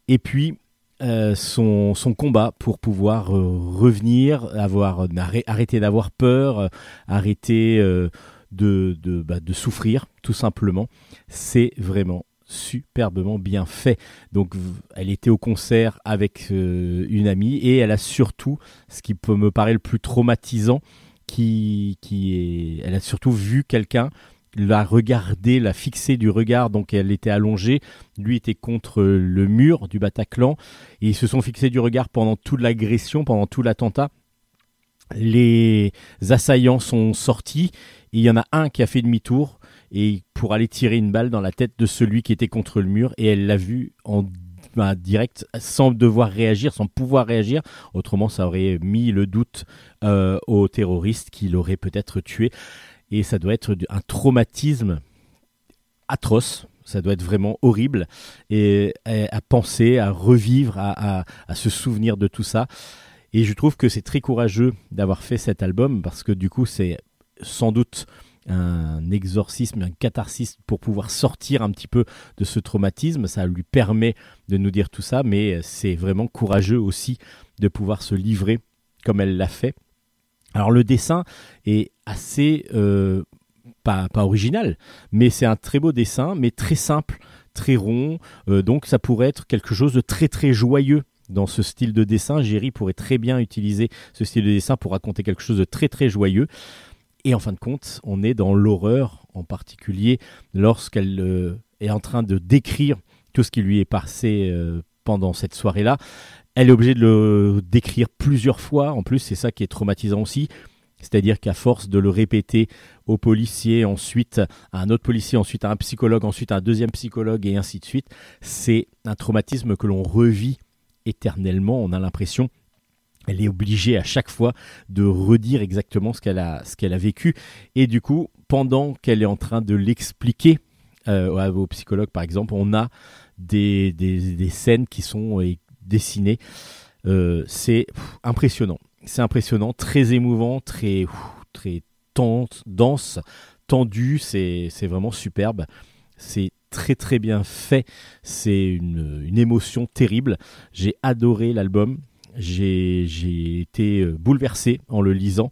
S1: Et puis, euh, son, combat pour pouvoir euh, revenir, avoir arrêter d'avoir peur, euh, arrêter de, bah, de, souffrir, tout simplement. C'est vraiment superbement bien fait. Donc elle était au concert avec une amie et elle a surtout, ce qui peut me paraître le plus traumatisant, qui, qui est, elle a surtout vu quelqu'un la regarder, la fixer du regard, donc elle était allongée, lui était contre le mur du Bataclan, et ils se sont fixés du regard pendant toute l'agression, pendant tout l'attentat. Les assaillants sont sortis, et il y en a un qui a fait demi-tour, et pour aller tirer une balle dans la tête de celui qui était contre le mur, et elle l'a vu en bah, direct sans devoir réagir, sans pouvoir réagir. Autrement, ça aurait mis le doute euh, aux terroristes qui l'auraient peut-être tué et ça doit être un traumatisme atroce. Ça doit être vraiment horrible et, à penser, à revivre, à, se souvenir de tout ça. Et je trouve que c'est très courageux d'avoir fait cet album parce que du coup, c'est sans doute un exorcisme, un catharsis pour pouvoir sortir un petit peu de ce traumatisme. Ça lui permet de nous dire tout ça, mais c'est vraiment courageux aussi de pouvoir se livrer comme elle l'a fait. Alors le dessin est assez euh, pas, pas original, mais c'est un très beau dessin, mais très simple, très rond. Euh, donc ça pourrait être quelque chose de très très joyeux dans ce style de dessin. Jerry pourrait très bien utiliser ce style de dessin pour raconter quelque chose de très très joyeux. Et en fin de compte, on est dans l'horreur, en particulier lorsqu'elle euh, est en train de décrire tout ce qui lui est passé pendant cette soirée-là. Elle est obligée de le décrire plusieurs fois. En plus, c'est ça qui est traumatisant aussi. C'est-à-dire qu'à force de le répéter au policier, ensuite à un autre policier, ensuite à un psychologue, ensuite à un deuxième psychologue et ainsi de suite, c'est un traumatisme que l'on revit éternellement. On a l'impression elle est obligée à chaque fois de redire exactement ce qu'elle a, ce qu'elle a vécu. Et du coup, pendant qu'elle est en train de l'expliquer euh, au psychologue, par exemple, on a des, des, scènes qui sont euh, dessinées. Euh, c'est impressionnant. C'est impressionnant, très émouvant, très, très dense, tendu. C'est vraiment superbe. C'est très très bien fait. C'est une, une émotion terrible. J'ai adoré l'album j'ai été euh, bouleversé en le lisant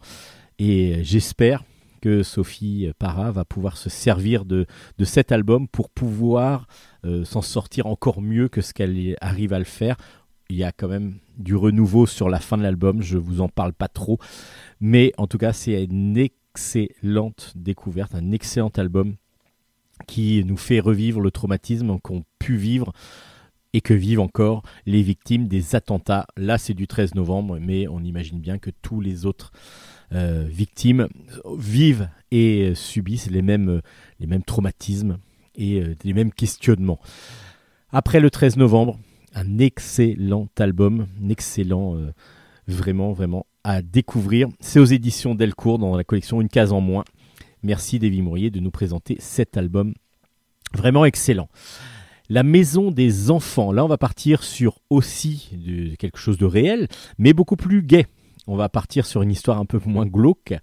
S1: et j'espère que Sophie Para va pouvoir se servir de, cet album pour pouvoir euh, s'en sortir encore mieux que ce qu'elle arrive à le faire. Il y a quand même du renouveau sur la fin de l'album, je vous en parle pas trop, mais en tout cas c'est une excellente découverte, un excellent album qui nous fait revivre le traumatisme qu'ont pu vivre et que vivent encore les victimes des attentats. Là, c'est du 13 novembre, mais on imagine bien que tous les autres euh, victimes vivent et subissent les mêmes, les mêmes traumatismes et euh, les mêmes questionnements. Après le 13 novembre, un excellent album, un excellent, euh, vraiment, vraiment à découvrir. C'est aux éditions Delcourt dans la collection Une case en moins. Merci Davy Mourier de nous présenter cet album vraiment excellent. La maison des enfants. Là, on va partir sur aussi quelque chose de réel, mais beaucoup plus gai. On va partir sur une histoire un peu moins glauque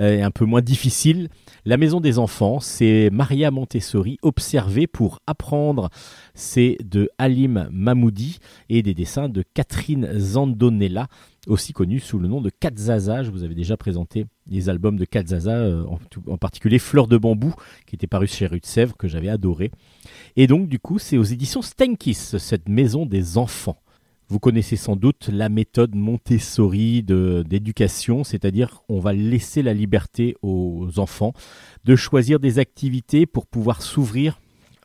S1: euh, et un peu moins difficile. La maison des enfants, c'est Maria Montessori observée pour apprendre. C'est de Halim Mahmoudi et des dessins de Catherine Zandonella aussi connu sous le nom de Katzaza. Je vous avais déjà présenté les albums de Katzaza, euh, en, particulier Fleur de bambou, qui était paru chez Rue de Sèvres, que j'avais adoré. Et donc, du coup, c'est aux éditions Stenkis, cette maison des enfants. Vous connaissez sans doute la méthode Montessori d'éducation, c'est-à-dire on va laisser la liberté aux enfants de choisir des activités pour pouvoir s'ouvrir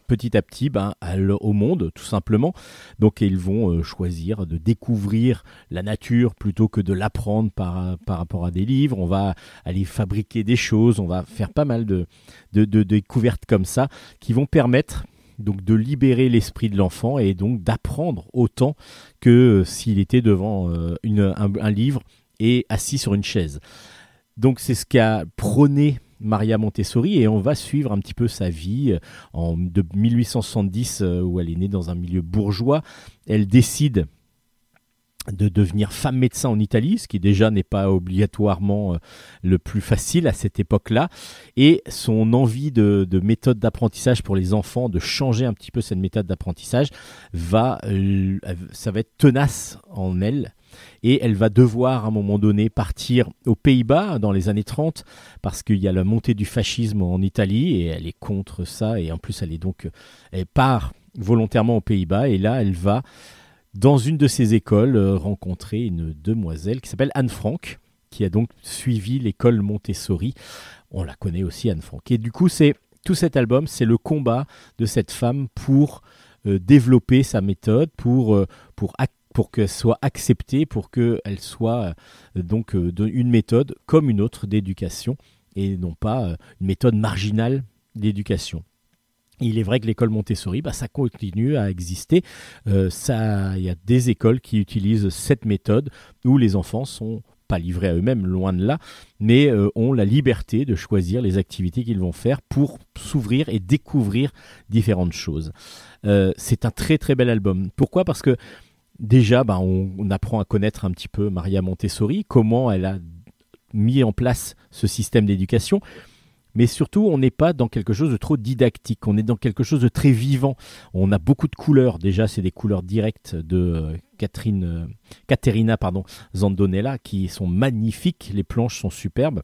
S1: petit à petit ben, au monde, tout simplement. Donc ils vont euh, choisir de découvrir la nature plutôt que de l'apprendre par, rapport à des livres. On va aller fabriquer des choses, on va faire pas mal de, découvertes comme ça qui vont permettre donc de libérer l'esprit de l'enfant et donc d'apprendre autant que euh, s'il était devant euh, un, livre et assis sur une chaise. Donc c'est ce qu'a prôné Maria Montessori et on va suivre un petit peu sa vie euh, en, de 1870 euh, où elle est née dans un milieu bourgeois. Elle décide de devenir femme médecin en Italie, ce qui déjà n'est pas obligatoirement euh, le plus facile à cette époque-là, et son envie de, méthode d'apprentissage pour les enfants, de changer un petit peu cette méthode d'apprentissage, va, ça va être tenace en elle, et elle va devoir à un moment donné partir aux Pays-Bas dans les années 30 parce qu'il y a la montée du fascisme en Italie et elle est contre ça et en plus elle est donc elle part volontairement aux Pays-Bas et là elle va dans une de ses écoles euh, rencontrer une demoiselle qui s'appelle Anne Frank qui a donc suivi l'école Montessori. On la connaît aussi Anne Frank et du coup c'est tout cet album, c'est le combat de cette femme pour euh, développer sa méthode, pour, euh, pour qu'elle soit acceptée, pour qu'elle soit donc une méthode comme une autre d'éducation et non pas une méthode marginale d'éducation. Il est vrai que l'école Montessori, bah, ça continue à exister. ça, il y a des écoles qui utilisent cette méthode où les enfants sont pas livrés à eux-mêmes, loin de là, mais ont la liberté de choisir les activités qu'ils vont faire pour s'ouvrir et découvrir différentes choses. c'est un très très bel album. Pourquoi? Parce que déjà, bah, on, apprend à connaître un petit peu Maria Montessori, comment elle a mis en place ce système d'éducation. Mais surtout, on n'est pas dans quelque chose de trop didactique, on est dans quelque chose de très vivant. On a beaucoup de couleurs, déjà c'est des couleurs directes de euh, Catherine, euh, Caterina pardon, Zandonella qui sont magnifiques, les planches sont superbes.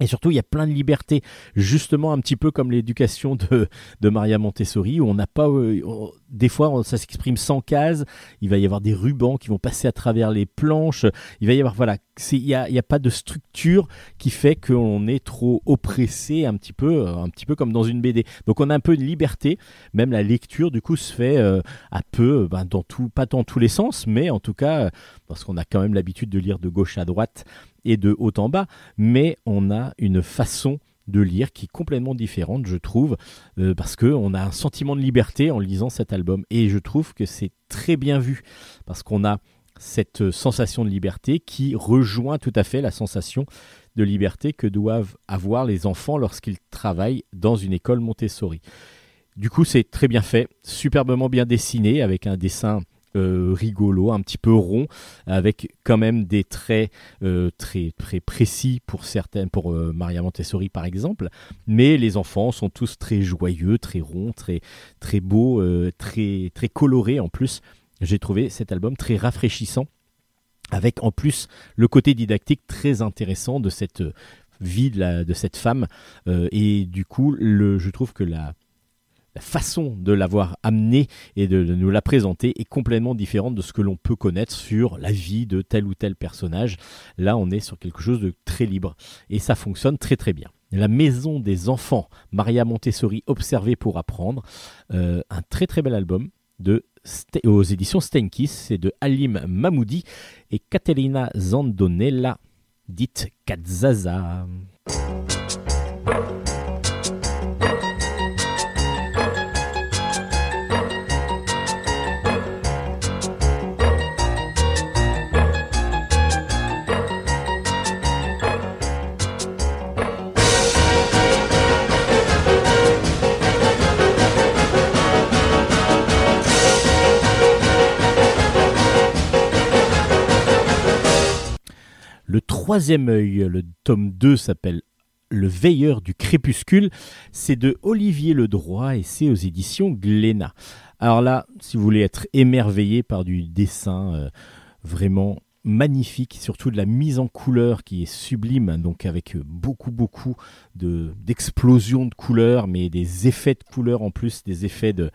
S1: Et surtout, il y a plein de liberté, justement un petit peu comme l'éducation de, de Maria Montessori, où on n'a pas, euh, des fois, ça s'exprime sans cases. Il va y avoir des rubans qui vont passer à travers les planches. Il va y avoir, voilà, il n'y a, y a, pas de structure qui fait qu'on est trop oppressé, un petit peu, euh, un petit peu comme dans une BD. Donc, on a un peu de liberté. Même la lecture, du coup, se fait euh, à peu, ben, dans tout, pas dans tous les sens, mais en tout cas, parce qu'on a quand même l'habitude de lire de gauche à droite et de haut en bas, mais on a une façon de lire qui est complètement différente, je trouve, euh, parce qu'on a un sentiment de liberté en lisant cet album. Et je trouve que c'est très bien vu, parce qu'on a cette sensation de liberté qui rejoint tout à fait la sensation de liberté que doivent avoir les enfants lorsqu'ils travaillent dans une école Montessori. Du coup, c'est très bien fait, superbement bien dessiné, avec un dessin rigolo, un petit peu rond, avec quand même des traits euh, très, très précis pour certaines, pour euh, Maria Montessori par exemple. Mais les enfants sont tous très joyeux, très ronds, très, très beaux, très, très colorés en plus. J'ai trouvé cet album très rafraîchissant avec en plus le côté didactique très intéressant de cette vie de, cette femme. et du coup, je trouve que la, la façon de l'avoir amené et de, nous la présenter est complètement différente de ce que l'on peut connaître sur la vie de tel ou tel personnage. Là, on est sur quelque chose de très libre et ça fonctionne très très bien. La maison des enfants, Maria Montessori, Observer pour apprendre, euh, un très très bel album aux éditions Steinkiss, c'est de Halim Mahmoudi et Catalina Zandonella, dite Katzaza. Troisième œil, le tome 2 s'appelle Le veilleur du crépuscule. C'est de Olivier Ledroit et c'est aux éditions Glénat. Alors là, si vous voulez être émerveillé par du dessin euh, vraiment magnifique, surtout de la mise en couleur qui est sublime, donc avec beaucoup beaucoup de d'explosions de couleurs, mais des effets de couleurs en plus, des effets de,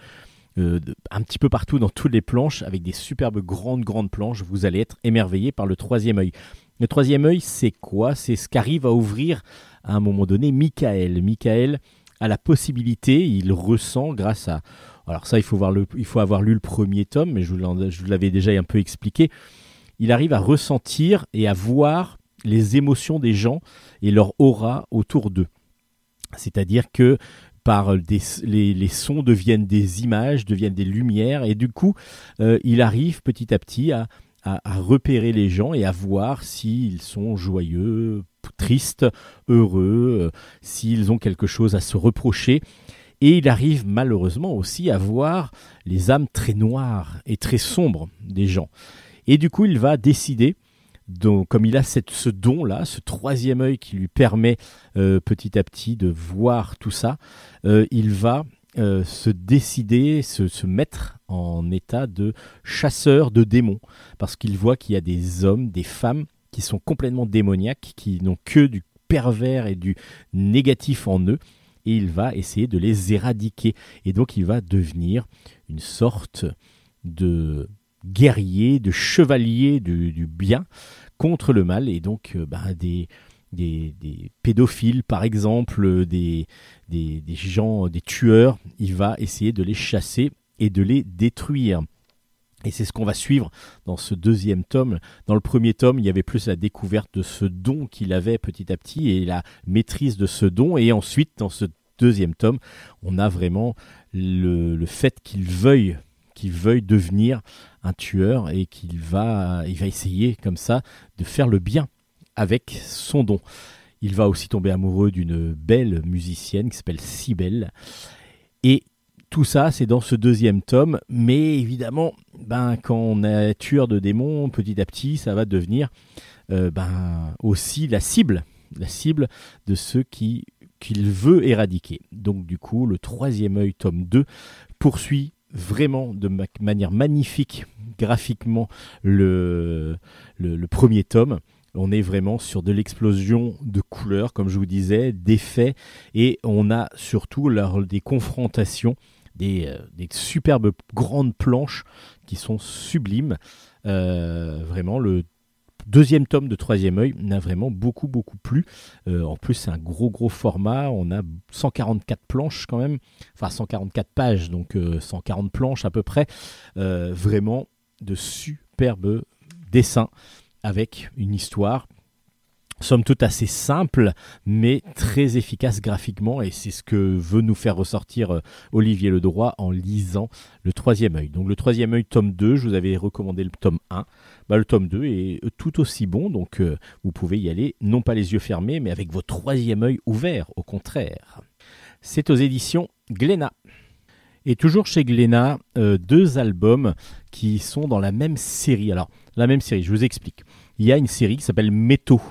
S1: euh, un petit peu partout dans toutes les planches, avec des superbes grandes grandes planches. Vous allez être émerveillé par le troisième œil. Le troisième œil, c'est quoi? C'est ce qu'arrive à ouvrir à un moment donné Michael. Michael a la possibilité, il ressent grâce à... Alors ça, il faut, voir il faut avoir lu le premier tome, mais je vous l'avais déjà un peu expliqué. Il arrive à ressentir et à voir les émotions des gens et leur aura autour d'eux. C'est-à-dire que par les, sons deviennent des images, deviennent des lumières, et du coup, euh, il arrive petit à petit à, à, repérer les gens et à voir s'ils sont joyeux, tristes, heureux, euh, s'ils ont quelque chose à se reprocher. Et il arrive malheureusement aussi à voir les âmes très noires et très sombres des gens. Et du coup, il va décider, donc, comme il a cette, ce don-là, ce troisième œil qui lui permet euh, petit à petit de voir tout ça, euh, il va euh, se décider, se, mettre en état de chasseur de démons, parce qu'il voit qu'il y a des hommes, des femmes qui sont complètement démoniaques, qui n'ont que du pervers et du négatif en eux, et il va essayer de les éradiquer. Et donc il va devenir une sorte de guerrier, de chevalier du, bien contre le mal, et donc euh, bah, des, des, pédophiles, par exemple, des, des, gens, des tueurs, il va essayer de les chasser et de les détruire. Et c'est ce qu'on va suivre dans ce deuxième tome. Dans le premier tome, il y avait plus la découverte de ce don qu'il avait petit à petit et la maîtrise de ce don. Et ensuite, dans ce deuxième tome, on a vraiment le, le fait qu'il veuille qu'il veuille devenir un tueur et qu'il va, il va essayer comme ça de faire le bien avec son don. Il va aussi tomber amoureux d'une belle musicienne qui s'appelle Cybelle. Et tout ça, c'est dans ce deuxième tome. Mais évidemment, ben, quand on est tueur de démons, petit à petit, ça va devenir euh, ben, aussi la cible, la cible de ceux qui qu'il veut éradiquer. Donc du coup, le troisième œil, tome 2, poursuit vraiment de manière magnifique graphiquement le premier tome. On est vraiment sur de l'explosion de couleurs, comme je vous disais, d'effets, et on a surtout des confrontations, euh, des, superbes grandes planches qui sont sublimes. Euh, vraiment, le deuxième tome de Troisième œil n'a vraiment beaucoup beaucoup plu. Euh, en plus, c'est un gros gros format. On a 144 planches quand même, enfin 144 pages, donc 140 planches à peu près. vraiment de superbes dessins avec une histoire somme toute assez simple, mais très efficace graphiquement, et c'est ce que veut nous faire ressortir euh, Olivier Ledroit en lisant le troisième œil. Donc le troisième œil, tome 2, je vous avais recommandé le tome 1. Bah, le tome 2 est tout aussi bon, donc euh, vous pouvez y aller, non pas les yeux fermés, mais avec votre troisième œil ouvert, au contraire. C'est aux éditions Glénat. Et toujours chez Glénat, euh, deux albums qui sont dans la même série. Alors, la même série, je vous explique. Il y a une série qui s'appelle Métaux.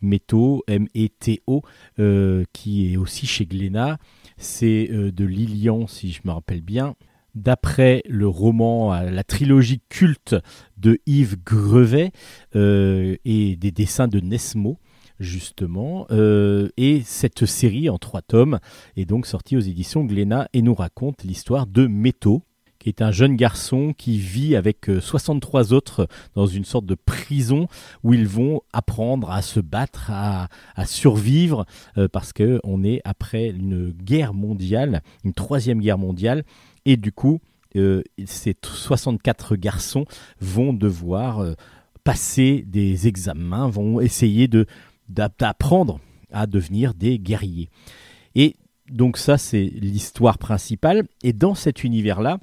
S1: Métaux, M-E-T-O, euh, qui est aussi chez Glénat. C'est euh, de Lilian, si je me rappelle bien. D'après le roman, la trilogie culte de Yves Grevet et des dessins de Nesmo justement. Euh, et cette série en trois tomes est donc sortie aux éditions Glénat et nous raconte l'histoire de Métaux, qui est un jeune garçon qui vit avec 63 euh, autres dans une sorte de prison où ils vont apprendre à se battre, à, survivre, euh, parce qu'on est après une guerre mondiale, une troisième guerre mondiale, et du coup, ces 64 garçons vont devoir passer des examens, vont essayer de d'apprendre à devenir des guerriers. Et donc ça, c'est l'histoire principale. Et dans cet univers-là,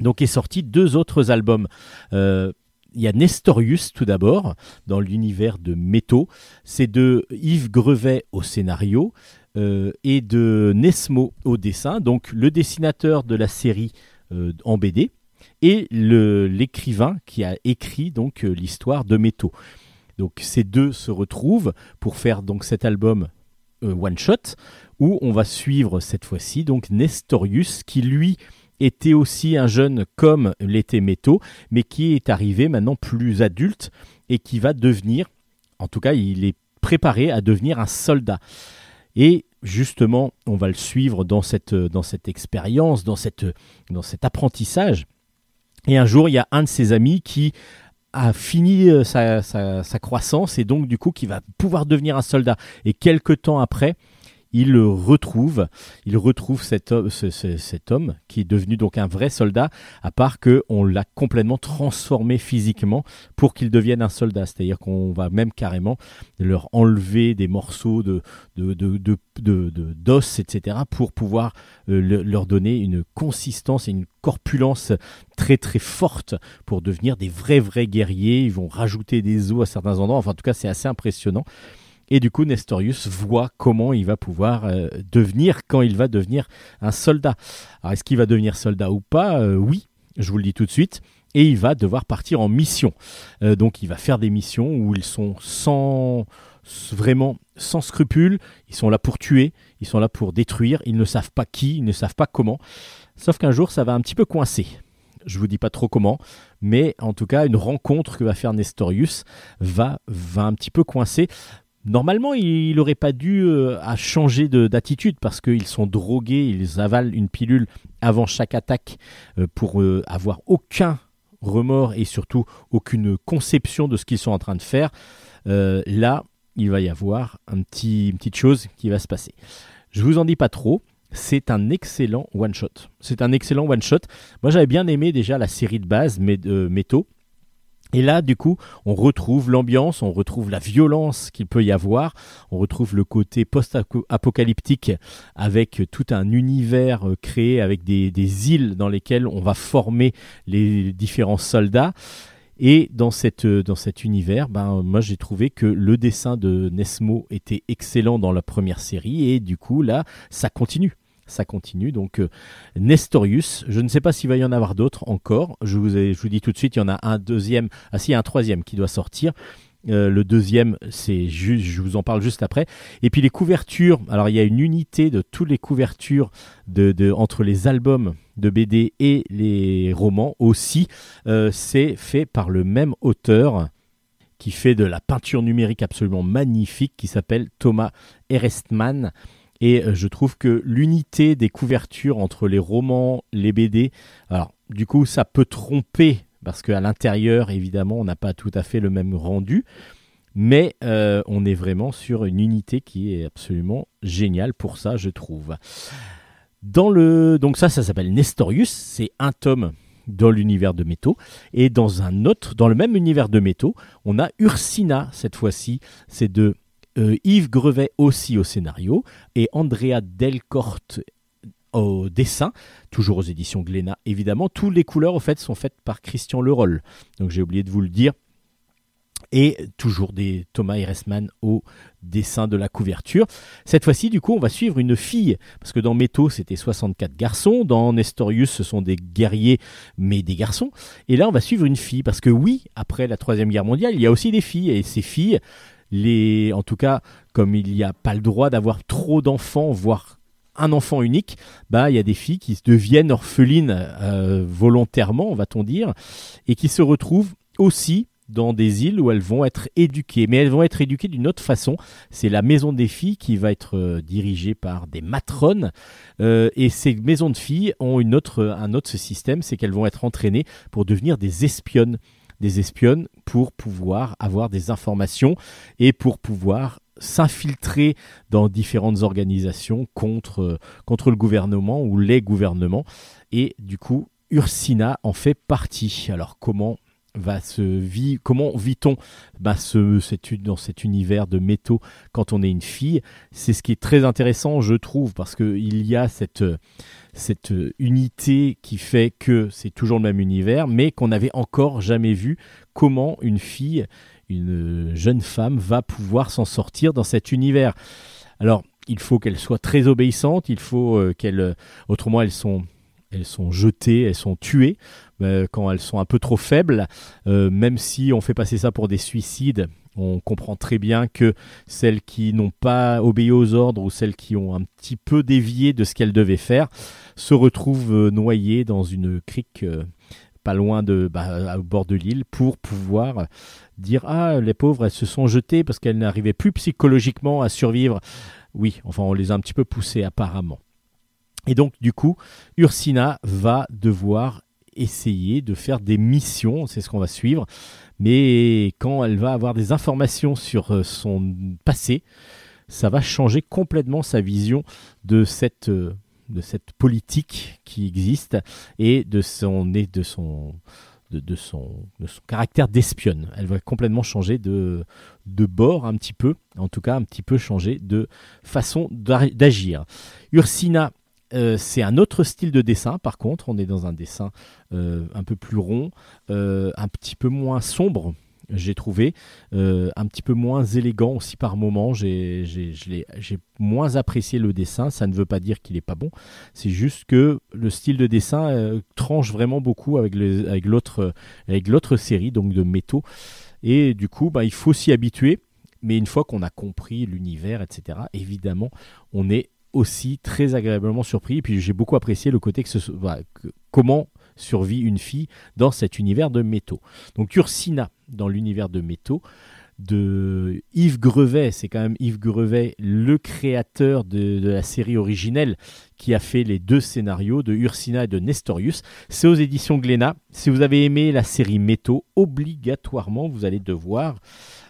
S1: donc est sorti deux autres albums. Euh, il y a Nestorius tout d'abord, dans l'univers de Métaux. C'est de Yves Grevet au scénario euh, et de Nesmo au dessin. Donc le dessinateur de la série euh, en BD et l'écrivain qui a écrit donc l'histoire de Métaux. Donc ces deux se retrouvent pour faire donc cet album euh, One Shot où on va suivre cette fois-ci donc Nestorius qui lui était aussi un jeune comme l'était Métaux, mais qui est arrivé maintenant plus adulte et qui va devenir, en tout cas il est préparé à devenir un soldat. Et justement, on va le suivre dans cette, dans cette expérience, dans, cette, dans cet apprentissage. Et un jour, il y a un de ses amis qui a fini euh, sa, sa, croissance et donc du coup qui va pouvoir devenir un soldat. Et quelques temps après, il retrouve, il retrouve cet, homme, qui est devenu donc un vrai soldat, à part que on l'a complètement transformé physiquement pour qu'il devienne un soldat. C'est-à-dire qu'on va même carrément leur enlever des morceaux de, d'os, etc., pour pouvoir euh, leur donner une consistance et une corpulence très très forte pour devenir des vrais vrais guerriers. Ils vont rajouter des os à certains endroits. Enfin, en tout cas, c'est assez impressionnant. Et du coup, Nestorius voit comment il va pouvoir euh, devenir quand il va devenir un soldat. Alors, est-ce qu'il va devenir soldat ou pas? Euh, Oui, je vous le dis tout de suite. Et il va devoir partir en mission. Euh, donc, il va faire des missions où ils sont sans vraiment sans scrupules. Ils sont là pour tuer, ils sont là pour détruire. Ils ne savent pas qui, ils ne savent pas comment. Sauf qu'un jour, ça va un petit peu coincer. Je vous dis pas trop comment, mais en tout cas, une rencontre que va faire Nestorius va, va un petit peu coincer. Normalement, il n'aurait pas dû euh, changer d'attitude parce qu'ils sont drogués, ils avalent une pilule avant chaque attaque euh, pour euh, avoir aucun remords et surtout aucune conception de ce qu'ils sont en train de faire. là, il va y avoir une petite chose qui va se passer. Je vous en dis pas trop. C'est un excellent one shot. C'est un excellent one shot. Moi, j'avais bien aimé déjà la série de base, Métaux. Et là, du coup, on retrouve l'ambiance, on retrouve la violence qu'il peut y avoir, on retrouve le côté post-apocalyptique avec tout un univers euh, créé avec des, îles dans lesquelles on va former les différents soldats. Et dans, cette, dans cet univers, ben, moi j'ai trouvé que le dessin de Nesmo était excellent dans la première série et du coup là, ça continue ça continue. Donc euh, Nestorius, je ne sais pas s'il va y en avoir d'autres encore. Je vous, vous dis tout de suite, il y en a un deuxième, ah si, il y a un troisième qui doit sortir. Euh, le deuxième, c'est juste, je vous en parle juste après. Et puis les couvertures. Alors il y a une unité de toutes les couvertures de, de entre les albums de BD et les romans aussi. Euh, c'est fait par le même auteur qui fait de la peinture numérique absolument magnifique, qui s'appelle Thomas Erestman. Et euh, je trouve que l'unité des couvertures entre les romans, les BD, alors du coup ça peut tromper parce qu'à l'intérieur évidemment on n'a pas tout à fait le même rendu. Mais euh, on est vraiment sur une unité qui est absolument géniale pour ça, je trouve. Dans le donc ça, ça s'appelle Nestorius. C'est un tome dans l'univers de métaux. Et dans un autre, dans le même univers de métaux, on a Ursina cette fois-ci. C'est de euh, Yves Grevet aussi au scénario et Andrea Delcorte au dessin, toujours aux éditions Glénat évidemment. Toutes les couleurs au fait sont faites par Christian Leroll. Donc j'ai oublié de vous le dire. Et toujours des Thomas Eresman au dessin de la couverture. Cette fois-ci, du coup, on va suivre une fille, parce que dans Métaux, c'était 64 garçons, dans Nestorius, ce sont des guerriers, mais des garçons. Et là, on va suivre une fille, parce que oui, après la Troisième Guerre mondiale, il y a aussi des filles, et ces filles, les, en tout cas, comme il n'y a pas le droit d'avoir trop d'enfants, voire un enfant unique, bah il y a des filles qui deviennent orphelines euh, volontairement, va-t-on dire, et qui se retrouvent aussi dans des îles où elles vont être éduquées. Mais elles vont être éduquées d'une autre façon. C'est la maison des filles qui va être euh, dirigée par des matrones. Euh, et ces maisons de filles ont une autre, un autre système, c'est qu'elles vont être entraînées pour devenir des espionnes. Des espionnes pour pouvoir avoir des informations et pour pouvoir s'infiltrer dans différentes organisations contre, euh, contre le gouvernement ou les gouvernements. Et du coup, Ursina en fait partie. Alors comment va se vit comment vit-on? Ce, dans cet univers de métaux quand on est une fille. C'est ce qui est très intéressant je trouve parce qu'il y a cette cette unité qui fait que c'est toujours le même univers mais qu'on n'avait encore jamais vu comment une fille une jeune femme va pouvoir s'en sortir dans cet univers. Alors il faut qu'elle soit très obéissante il faut euh, qu'elle autrement elles sont elles sont jetées, elles sont tuées euh, quand elles sont un peu trop faibles. Euh, même si on fait passer ça pour des suicides, on comprend très bien que celles qui n'ont pas obéi aux ordres ou celles qui ont un petit peu dévié de ce qu'elles devaient faire se retrouvent euh, noyées dans une crique pas loin bah, au bord de l'île pour pouvoir dire ah les pauvres elles se sont jetées parce qu'elles n'arrivaient plus psychologiquement à survivre. Oui, enfin on les a un petit peu poussées apparemment. Et donc, du coup, Ursina va devoir essayer de faire des missions, c'est ce qu'on va suivre, mais quand elle va avoir des informations sur euh, son passé, ça va changer complètement sa vision de cette, euh, de cette politique qui existe et de son, de son, de, son, de son caractère d'espionne. Elle va complètement changer de, de bord un petit peu, en tout cas un petit peu changer de façon d'agir. Ursina euh, c'est un autre style de dessin, par contre, on est dans un dessin euh, un peu plus rond, euh, un petit peu moins sombre, j'ai trouvé, un petit peu moins élégant aussi par moment. J'ai moins apprécié le dessin, ça ne veut pas dire qu'il n'est pas bon, c'est juste que le style de dessin tranche vraiment beaucoup avec l'autre série, donc de métaux. Et du coup, bah, il faut s'y habituer. Mais une fois qu'on a compris l'univers, etc., évidemment, on est aussi très agréablement surpris. Et puis j'ai beaucoup apprécié le côté que, ce, comment survit une fille dans cet univers de métaux. Donc Ursina dans l'univers de métaux de Yves Grevet, c'est quand même Yves Grevet, le créateur de, la série originelle qui a fait les deux scénarios de Ursina et de Nestorius. C'est aux éditions Glénat. Si vous avez aimé la série Métaux, obligatoirement vous allez devoir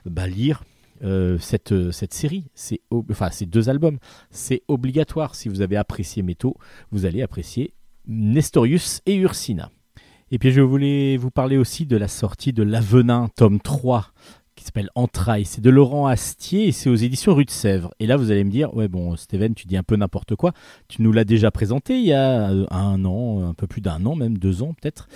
S1: bah, lire euh, cette, cette série, c'est enfin ces deux albums, c'est obligatoire. Si vous avez apprécié Métaux, vous allez apprécier Nestorius et Ursina. Et puis je voulais vous parler aussi de la sortie de L'Avenin, tome 3, s'appelle Entrailles. C'est de Laurent Astier et c'est aux éditions Rue de Sèvres. Et là, vous allez me dire, ouais, bon, Steven, tu dis un peu n'importe quoi. Tu nous l'as déjà présenté il y a euh, un an, un peu plus d'un an, même deux ans peut-être.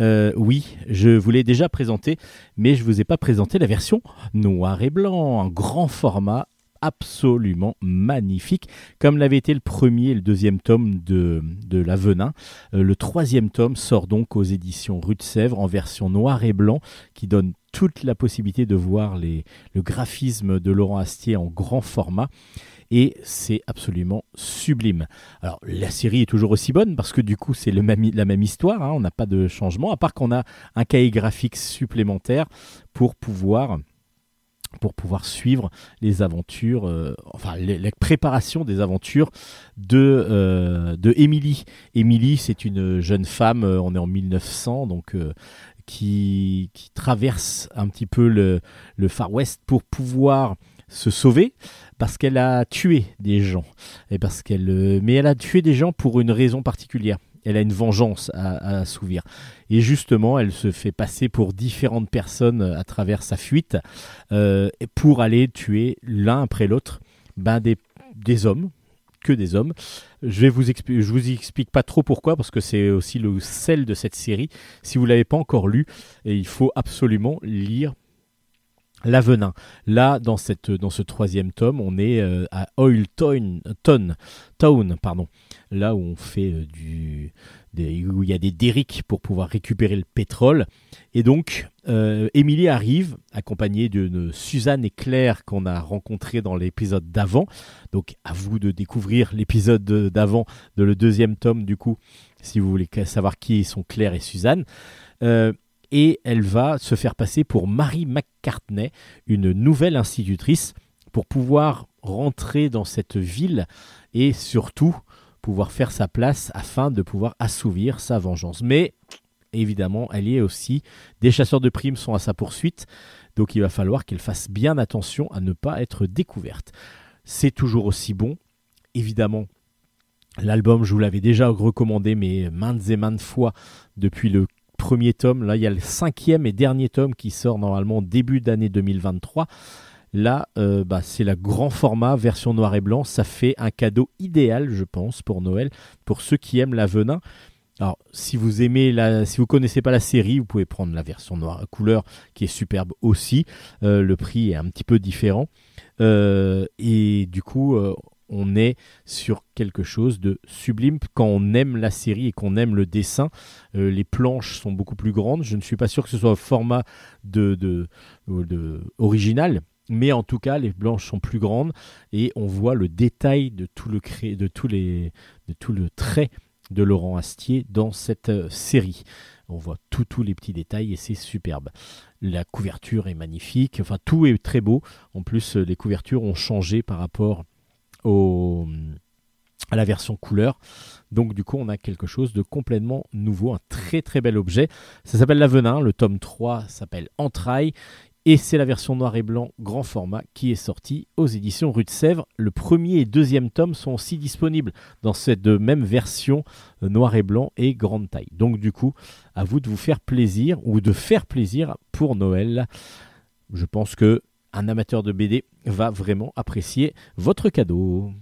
S1: Euh, oui, je vous l'ai déjà présenté, mais je vous ai pas présenté la version noir et blanc, un grand format absolument magnifique, comme l'avait été le premier et le deuxième tome de, de l'Avenin. Euh, le troisième tome sort donc aux éditions Rue de Sèvres en version noir et blanc, qui donne toute la possibilité de voir le graphisme de Laurent Astier en grand format et c'est absolument sublime. Alors la série est toujours aussi bonne parce que du coup c'est la même histoire, hein. on n'a pas de changement, à part qu'on a un cahier graphique supplémentaire pour pouvoir suivre les aventures, euh, enfin les, préparations des aventures de euh, de Émilie. Émilie, c'est une jeune femme, euh, on est en 1900, donc qui, traverse un petit peu le, Far West pour pouvoir se sauver parce qu'elle a tué des gens et parce qu'elle mais elle a tué des gens pour une raison particulière elle a une vengeance à, assouvir. Et justement, elle se fait passer pour différentes personnes à travers sa fuite pour aller tuer l'un après l'autre ben, des, des hommes que des hommes. Je vais vous je vous explique pas trop pourquoi parce que c'est aussi le sel de cette série. Si vous l'avez pas encore lu, il faut absolument lire L'Avenin. Là, dans, cette, dans ce troisième tome, on est euh, à Oil Town, Town, pardon. là où on fait euh, du, où il y a des derricks pour pouvoir récupérer le pétrole. Et donc, euh, Émilie arrive, accompagnée de Suzanne et Claire qu'on a rencontrées dans l'épisode d'avant. Donc, à vous de découvrir l'épisode d'avant, de le deuxième tome, du coup, si vous voulez savoir qui sont Claire et Suzanne. Euh, et elle va se faire passer pour Marie McCartney, une nouvelle institutrice, pour pouvoir rentrer dans cette ville et surtout pouvoir faire sa place afin de pouvoir assouvir sa vengeance. Mais évidemment, elle y est aussi. Des chasseurs de primes sont à sa poursuite, donc il va falloir qu'elle fasse bien attention à ne pas être découverte. C'est toujours aussi bon. Évidemment, l'album, je vous l'avais déjà recommandé, mais maintes et maintes fois depuis le premier tome. Là, il y a le cinquième et dernier tome qui sort normalement début d'année 2023. Là, euh, bah, c'est la grand format version noir et blanc. Ça fait un cadeau idéal, je pense, pour Noël, pour ceux qui aiment la venin. Alors, si vous aimez la, si vous connaissez pas la série, vous pouvez prendre la version noire couleur qui est superbe aussi. Euh, le prix est un petit peu différent euh, et du coup, on est sur quelque chose de sublime quand on aime la série et qu'on aime le dessin. les planches sont beaucoup plus grandes. Je ne suis pas sûr que ce soit au format de, de, original, mais en tout cas, les blanches sont plus grandes et on voit le détail de tout le, de tous les, de tout le trait de Laurent Astier dans cette euh, série. On voit tous les petits détails et c'est superbe. La couverture est magnifique, enfin tout est très beau. En plus, euh, les couvertures ont changé par rapport au, à la version couleur. Donc du coup, on a quelque chose de complètement nouveau, un très très bel objet. Ça s'appelle l'Avenin, le tome 3 s'appelle Entrailles. Et c'est la version noir et blanc grand format qui est sortie aux éditions Rue de Sèvres. Le premier et deuxième tome sont aussi disponibles dans cette même version euh, noir et blanc et grande taille. Donc du coup, à vous de vous faire plaisir ou de faire plaisir pour Noël. Je pense que un amateur de BD va vraiment apprécier votre cadeau.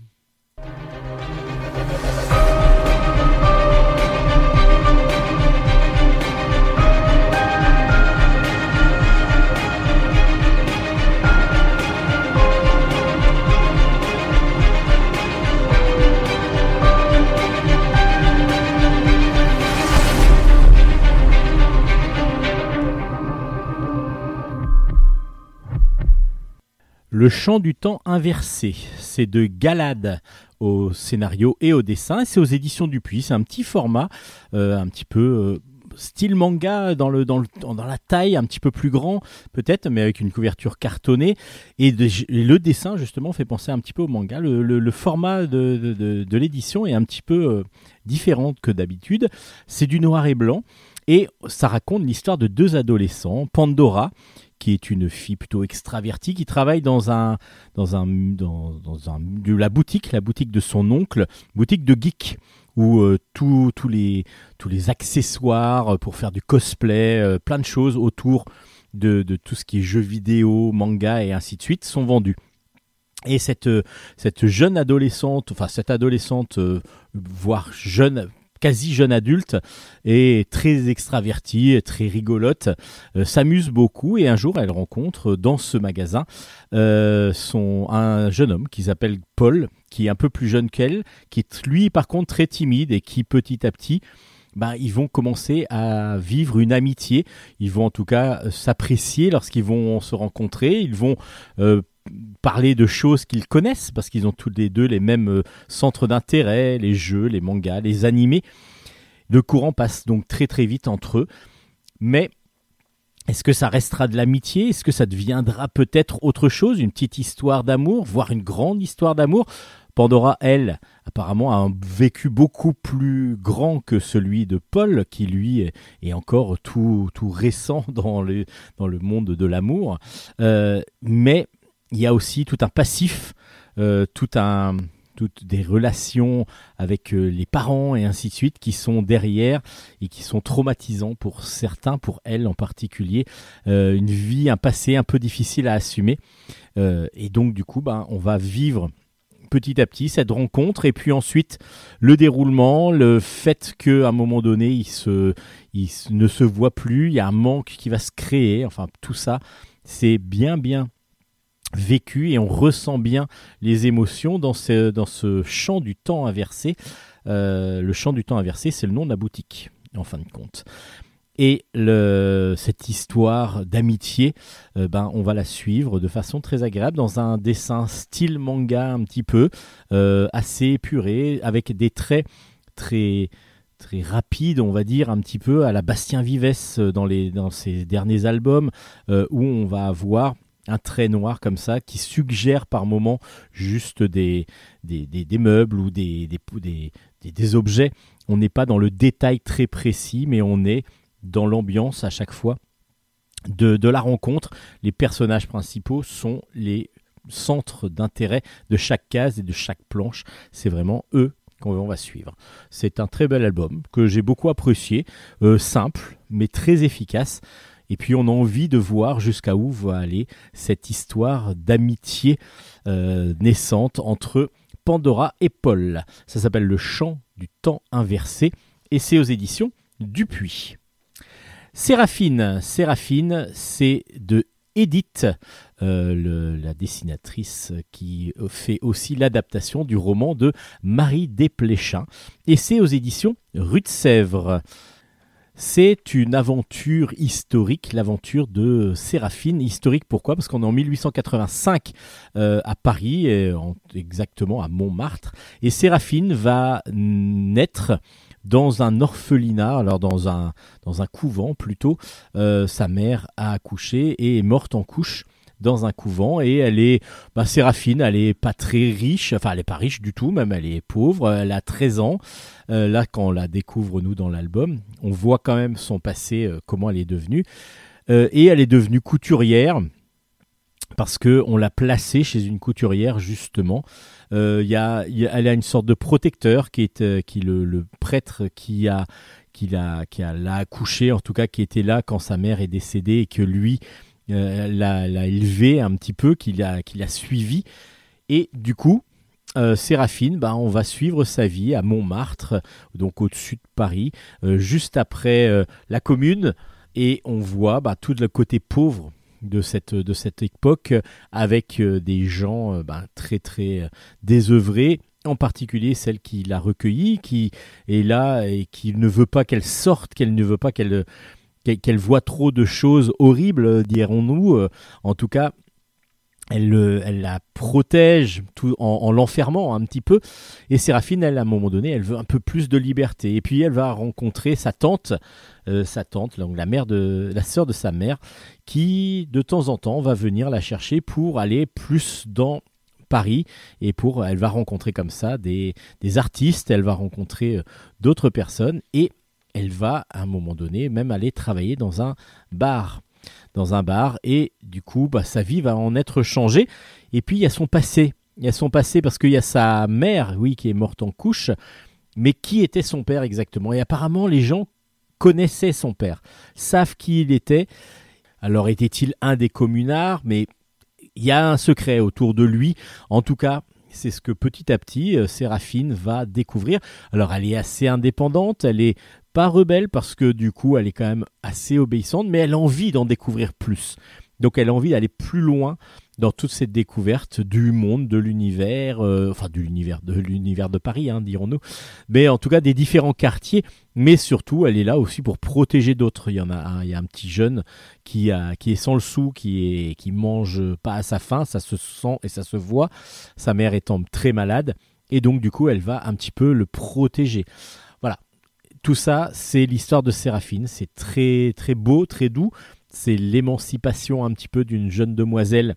S1: Le chant du temps inversé, c'est de Galade au scénario et au dessin. C'est aux éditions Dupuis. C'est un petit format, euh, un petit peu euh, style manga dans, la taille, un petit peu plus grand peut-être, mais avec une couverture cartonnée. Et, le dessin, justement, fait penser un petit peu au manga. Le, format de, de, l'édition est un petit peu euh, différent que d'habitude. C'est du noir et blanc. Et ça raconte l'histoire de deux adolescents, Pandora, qui est une fille plutôt extravertie, qui travaille dans un, dans un, dans, un, de la boutique, la boutique de son oncle, boutique de geek, où euh, tous les, tous les accessoires pour faire du cosplay, euh, plein de choses autour de, de, tout ce qui est jeux vidéo, manga et ainsi de suite sont vendus. Et cette, cette jeune adolescente, enfin cette adolescente, euh, voire jeune, quasi jeune adulte et très extravertie, très rigolote, euh, s'amuse beaucoup et un jour elle rencontre dans ce magasin euh, son, un jeune homme qui s'appelle Paul, qui est un peu plus jeune qu'elle, qui est lui par contre très timide et qui petit à petit ben, ils vont commencer à vivre une amitié. Ils vont en tout cas s'apprécier lorsqu'ils vont se rencontrer. Ils vont euh, parler de choses qu'ils connaissent parce qu'ils ont tous les deux les mêmes euh, centres d'intérêt, les jeux, les mangas, les animés. Le courant passe donc très très vite entre eux. Mais est-ce que ça restera de l'amitié? Est-ce que ça deviendra peut-être autre chose? Une petite histoire d'amour, voire une grande histoire d'amour? Pandora, elle, apparemment, a un vécu beaucoup plus grand que celui de Paul, qui lui est encore tout, tout récent dans le, dans le monde de l'amour. Euh, mais il y a aussi tout un passif, euh, tout un toutes des relations avec euh, les parents et ainsi de suite qui sont derrière et qui sont traumatisants pour certains, pour elle en particulier, euh, une vie, un passé un peu difficile à assumer. Et donc du coup, ben, on va vivre petit à petit cette rencontre et puis ensuite le déroulement, le fait qu'à un moment donné il, se, il ne se voit plus, il y a un manque qui va se créer, enfin tout ça c'est bien bien vécu et on ressent bien les émotions dans ce, dans ce chant du temps inversé. Euh, le chant du temps inversé, c'est le nom de la boutique, en fin de compte. Et cette histoire d'amitié, euh, ben, on va la suivre de façon très agréable dans un dessin style manga un petit peu, euh, assez épuré, avec des traits très très rapides, on va dire, un petit peu à la Bastien Vives dans, les, dans ses derniers albums, où on va avoir un trait noir comme ça qui suggère par moments juste des, des, des, meubles ou des, des, des objets. On n'est pas dans le détail très précis, mais on est dans l'ambiance à chaque fois de, de, la rencontre. Les personnages principaux sont les centres d'intérêt de chaque case et de chaque planche. C'est vraiment eux qu'on va suivre. C'est un très bel album que j'ai beaucoup apprécié, euh, simple mais très efficace. Et puis on a envie de voir jusqu'à où va aller cette histoire d'amitié euh, naissante entre Pandora et Paul. Ça s'appelle Le chant du temps inversé et c'est aux éditions Dupuis. Séraphine, Séraphine, c'est de Edith, euh, la dessinatrice qui fait aussi l'adaptation du roman de Marie Desplechin. Et c'est aux éditions Rue de Sèvres. C'est une aventure historique, l'aventure de Séraphine. Historique pourquoi? Parce qu'on est en 1885 euh, à Paris, exactement à Montmartre. Et Séraphine va naître dans un orphelinat, alors dans un, dans un couvent plutôt. Euh, sa mère a accouché et est morte en couche dans un couvent et elle est bah, Séraphine, elle est pas très riche, enfin elle est pas riche du tout, même elle est pauvre, elle a 13 ans. Euh, là quand on la découvre nous dans l'album, on voit quand même son passé, euh, comment elle est devenue. Euh, et elle est devenue couturière parce que on l'a placée chez une couturière justement. Il y a, elle a une sorte de protecteur qui est qui le, le prêtre qui a qui l'a qui l'a accouché en tout cas qui était là quand sa mère est décédée et que lui euh, l'a, élevé un petit peu, qu'il a, qu'il a suivi. Et du coup, euh, Séraphine, bah, on va suivre sa vie à Montmartre, donc au-dessus de Paris, euh, juste après la commune, et on voit bah, tout le côté pauvre de cette, époque, avec des gens bah, très très désœuvrés, en particulier celle qui l'a recueillie, qui est là et qui ne veut pas qu'elle sorte, qu'elle ne veut pas qu'elle qu'elle voit trop de choses horribles, dirons-nous. Euh, en tout cas, elle, la protège tout en, l'enfermant un petit peu. Et Séraphine, elle, à un moment donné, elle veut un peu plus de liberté. Et puis elle va rencontrer sa tante, euh, sa tante, donc la mère de la sœur de sa mère, qui de temps en temps va venir la chercher pour aller plus dans Paris et pour elle va rencontrer comme ça des, des artistes, elle va rencontrer euh, d'autres personnes et elle va à un moment donné même aller travailler dans un bar dans un bar et du coup bah, sa vie va en être changée. Et puis il y a son passé. Il y a son passé parce qu'il y a sa mère oui qui est morte en couche. Mais qui était son père exactement? Et apparemment les gens connaissaient son père savent qui il était. Alors était-il un des communards? Mais il y a un secret autour de lui. En tout cas c'est ce que petit à petit euh, Séraphine va découvrir. Alors elle est assez indépendante, elle est pas rebelle parce que du coup elle est quand même assez obéissante, mais elle a envie d'en découvrir plus. Donc elle a envie d'aller plus loin dans toute cette découverte du monde, de l'univers, euh, enfin de l'univers de l'univers de Paris, hein, dirons-nous, mais en tout cas des différents quartiers. Mais surtout, elle est là aussi pour protéger d'autres. Il y en a un, il y a un petit jeune qui a, qui est sans le sou, qui est, qui mange pas à sa faim, ça se sent et ça se voit. Sa mère étant très malade, et donc du coup, elle va un petit peu le protéger tout ça, c'est l'histoire de Séraphine. C'est très très beau, très doux. C'est l'émancipation un petit peu d'une jeune demoiselle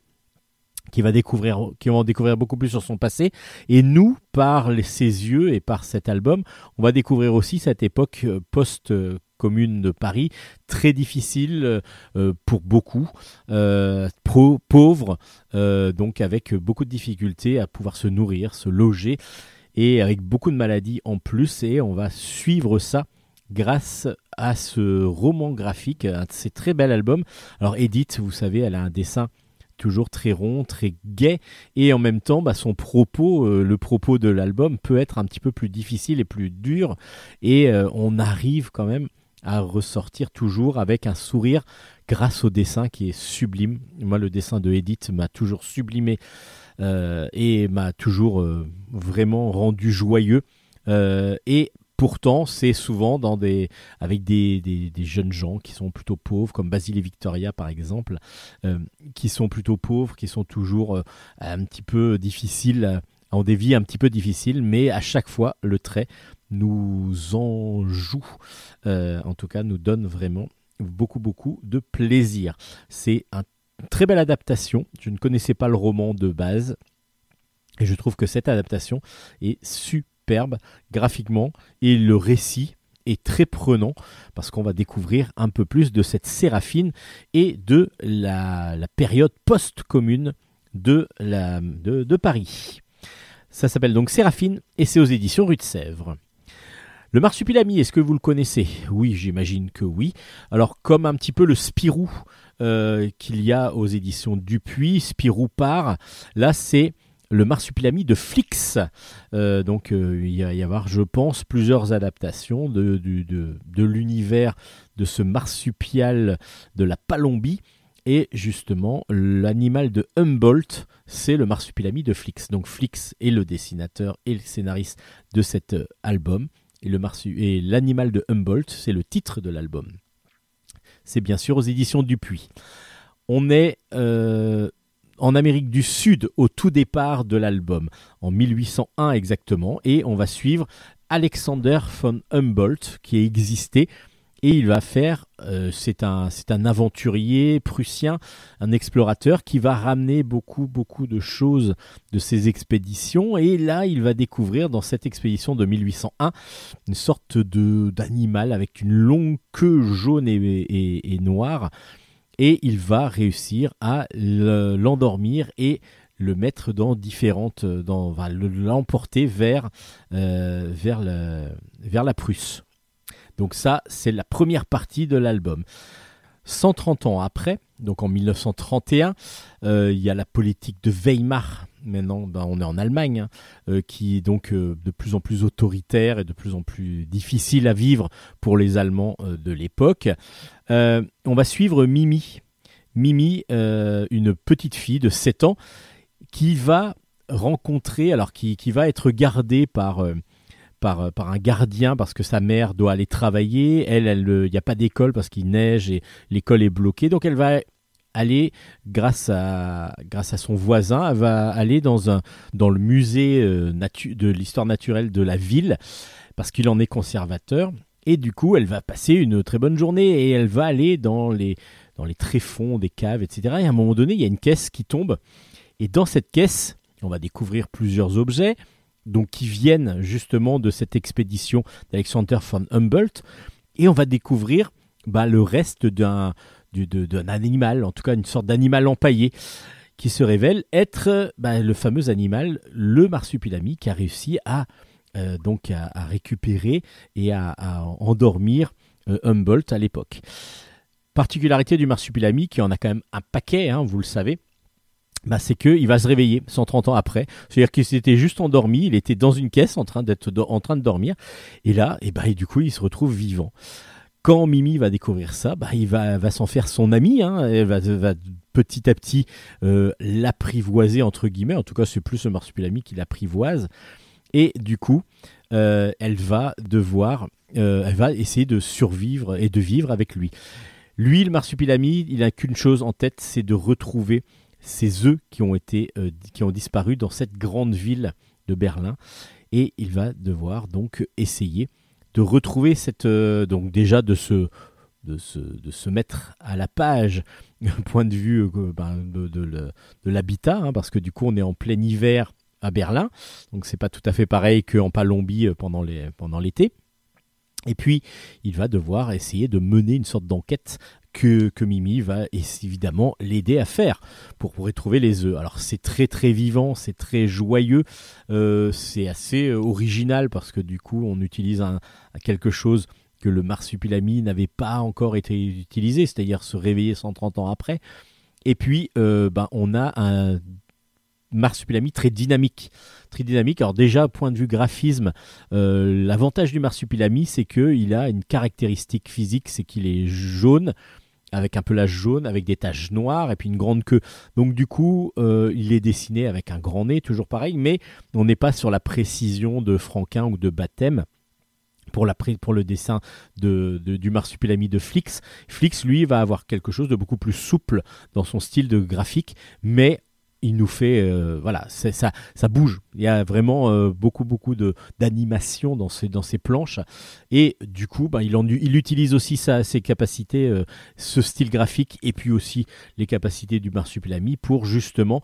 S1: qui va découvrir, qui va en découvrir beaucoup plus sur son passé. Et nous, par ses yeux et par cet album, on va découvrir aussi cette époque euh, post commune de Paris, très difficile pour beaucoup, pauvres, donc avec beaucoup de difficultés à pouvoir se nourrir, se loger, et avec beaucoup de maladies en plus, et on va suivre ça grâce à ce roman graphique, un ces très bel album. Alors Edith, vous savez, elle a un dessin toujours très rond, très gai, et en même temps, bah, son propos, euh, le propos de l'album peut être un petit peu plus difficile et plus dur, et euh, on arrive quand même à ressortir toujours avec un sourire grâce au dessin qui est sublime. Moi, le dessin de Edith m'a toujours sublimé et m'a toujours vraiment rendu joyeux. et Pourtant, c'est souvent dans des, avec des, des, jeunes gens qui sont plutôt pauvres, comme Basile et Victoria par exemple, euh, qui sont plutôt pauvres, qui sont toujours euh, un petit peu difficiles, ont des vies un petit peu difficiles, mais à chaque fois, le trait nous en joue, euh, en tout cas nous donne vraiment beaucoup beaucoup de plaisir. C'est une très belle adaptation, je ne connaissais pas le roman de base, et je trouve que cette adaptation est super superbe graphiquement et le récit est très prenant parce qu'on va découvrir un peu plus de cette Séraphine et de la, période post-commune de, Paris. Ça s'appelle donc Séraphine et c'est aux éditions Rue de Sèvres. Le marsupilami, est-ce que vous le connaissez? Oui, j'imagine que oui. Alors comme un petit peu le Spirou euh, qu'il y a aux éditions Dupuis, Spirou part, là c'est le marsupilami de Flix. Euh, donc euh, il va y avoir, je pense, plusieurs adaptations de, de, l'univers de ce marsupial de la Palombie. Et justement, l'animal de Humboldt, c'est le marsupilami de Flix. Donc Flix est le dessinateur et le scénariste de cet album. Et l'animal de Humboldt, c'est le titre de l'album. C'est bien sûr aux éditions Dupuis. On est en Amérique du Sud au tout départ de l'album, en 1801 exactement, et on va suivre Alexander von Humboldt qui existait et il va faire, euh, c'est un, aventurier prussien, un explorateur qui va ramener beaucoup, beaucoup de choses de ses expéditions. Et là, il va découvrir dans cette expédition de 1801 une sorte de, d'animal avec une longue queue jaune et noire et il va réussir à l'endormir et le mettre dans différentes, dans, va l'emporter vers, euh, vers la Prusse. Donc ça, c'est la première partie de l'album. 130 ans après, donc en 1931, euh, il y a la politique de Weimar. Maintenant, ben, on est en Allemagne, hein, euh, qui est donc de plus en plus autoritaire et de plus en plus difficile à vivre pour les Allemands de l'époque. on va suivre Mimi, Mimi, euh, une petite fille de 7 ans, qui va rencontrer, alors qui, va être gardée par, euh, par, par, un gardien parce que sa mère doit aller travailler. Elle, il n'y a pas d'école parce qu'il neige et l'école est bloquée. Donc elle va aller, grâce à, grâce à son voisin, elle va aller dans, un, dans le musée euh, de l'histoire naturelle de la ville parce qu'il en est conservateur. Et du coup, elle va passer une très bonne journée et elle va aller dans les, dans les tréfonds des caves, etc. Et à un moment donné, il y a une caisse qui tombe. Et dans cette caisse, on va découvrir plusieurs objets donc qui viennent justement de cette expédition d'Alexander von Humboldt. Et on va découvrir bah, le reste d'un, animal, en tout cas une sorte d'animal empaillé, qui se révèle être bah, le fameux animal, le marsupilami, qui a réussi à, euh, donc à, récupérer et à, endormir euh, Humboldt à l'époque. Particularité du marsupilami, qui en a quand même un paquet, hein, vous le savez, bah, c'est qu'il va se réveiller 130 ans après. C'est-à-dire qu'il s'était juste endormi, il était dans une caisse en train, d'être en train de dormir, et là, et bah, du coup, il se retrouve vivant. Quand Mimi va découvrir ça, bah, il va, va s'en faire son ami, hein, elle va, va, petit à petit euh, l'apprivoiser, entre guillemets, en tout cas c'est plus le marsupilami qui l'apprivoise, et du coup, euh, elle va devoir, euh, elle va essayer de survivre et de vivre avec lui. Lui, le marsupilami, il n'a qu'une chose en tête, c'est de retrouver ses œufs qui ont été euh, qui ont disparu dans cette grande ville de Berlin. Et il va devoir donc essayer de retrouver cette euh, donc déjà de se de se, de se mettre à la page point de vue euh, ben, de, de, l'habitat hein, parce que du coup on est en plein hiver à Berlin. Donc c'est pas tout à fait pareil qu'en Palombie pendant les pendant l'été. Et puis, il va devoir essayer de mener une sorte d'enquête que, Mimi va évidemment l'aider à faire pour, pour retrouver les œufs. Alors c'est très très vivant, c'est très joyeux, euh, c'est assez euh, original parce que du coup on utilise quelque chose que le marsupilami n'avait pas encore été utilisé, c'est-à-dire se réveiller 130 ans après. Et puis euh, ben, on a un marsupilami très dynamique. Très dynamique. Alors déjà, point de vue graphisme, l'avantage du marsupilami, c'est qu'il a une caractéristique physique, c'est qu'il est jaune avec un pelage jaune, avec des taches noires et puis une grande queue. Donc du coup, euh, il est dessiné avec un grand nez, toujours pareil, mais on n'est pas sur la précision de Franquin ou de Baptême. Pour, la, pour le dessin de, du marsupilami de Flix. Flix, lui, va avoir quelque chose de beaucoup plus souple dans son style de graphique, mais il nous fait euh, voilà ça ça bouge. Il y a vraiment euh, beaucoup beaucoup de d'animation dans ces dans ces planches. Et du coup ben, il il utilise aussi ses capacités euh, ce style graphique et puis aussi les capacités du marsupilami pour justement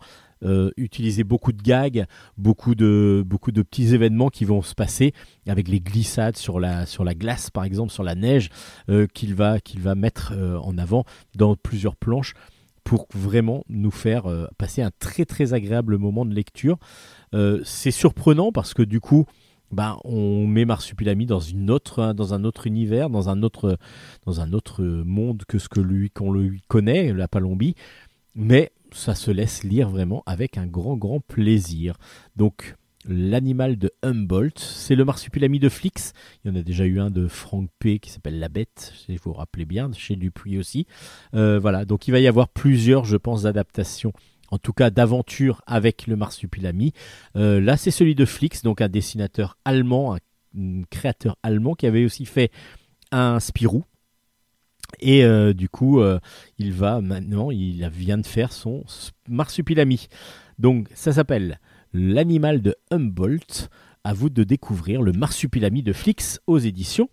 S1: utiliser beaucoup de gags, beaucoup de, beaucoup de petits événements qui vont se passer avec les glissades sur la, sur la glace par exemple, sur la neige, qu'il va, qu'il va mettre en avant dans plusieurs planches pour vraiment nous faire euh, passer un très très agréable moment de lecture. Euh, c'est surprenant parce que du coup, bah, on met Marsupilami dans une autre, hein, dans un autre univers, dans un autre, dans un autre monde que ce que lui qu'on lui connaît, la Palombie, mais ça se laisse lire vraiment avec un grand grand plaisir. Donc L'animal de Humboldt, c'est le marsupilami de Flix. Il y en a déjà eu un de Frank P qui s'appelle La Bête, si vous vous rappelez bien, chez Dupuis aussi. Euh, voilà, donc il va y avoir plusieurs, je pense, adaptations en tout cas d'aventures avec le marsupilami. Euh, là, c'est celui de Flix, donc un dessinateur allemand, un, créateur allemand qui avait aussi fait un Spirou. Et euh, du coup, il va maintenant, il vient de faire son marsupilami. Donc, ça s'appelle L'animal de Humboldt. À vous de découvrir le marsupilami de Flix aux éditions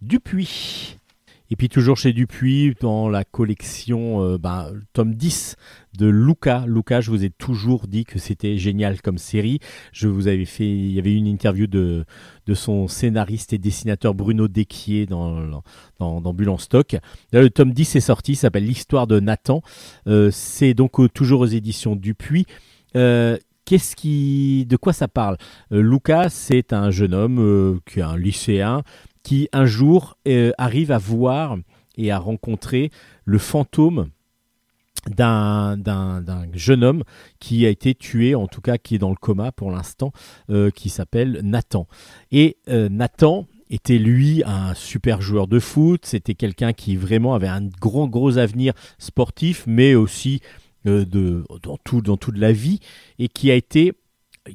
S1: Dupuis. Et puis toujours chez Dupuis, dans la collection euh, ben, tome 10 de Luca. Luca, je vous ai toujours dit que c'était génial comme série. Je vous avais fait, il y avait une interview de, son scénariste et dessinateur Bruno Desquier dans, dans, stock. Le tome 10 est sorti, s'appelle L'histoire de Nathan. Euh, c'est donc toujours aux éditions Dupuis. Euh, Qu'est-ce qui, de quoi ça parle? Euh, Lucas, c'est un jeune homme euh, qui est un lycéen qui un jour euh, arrive à voir et à rencontrer le fantôme d'un jeune homme qui a été tué, en tout cas qui est dans le coma pour l'instant, qui s'appelle Nathan. Et Nathan était lui un super joueur de foot, c'était quelqu'un qui vraiment avait un grand gros avenir sportif, mais aussi euh, de, dans, tout, dans toute la vie et qui a été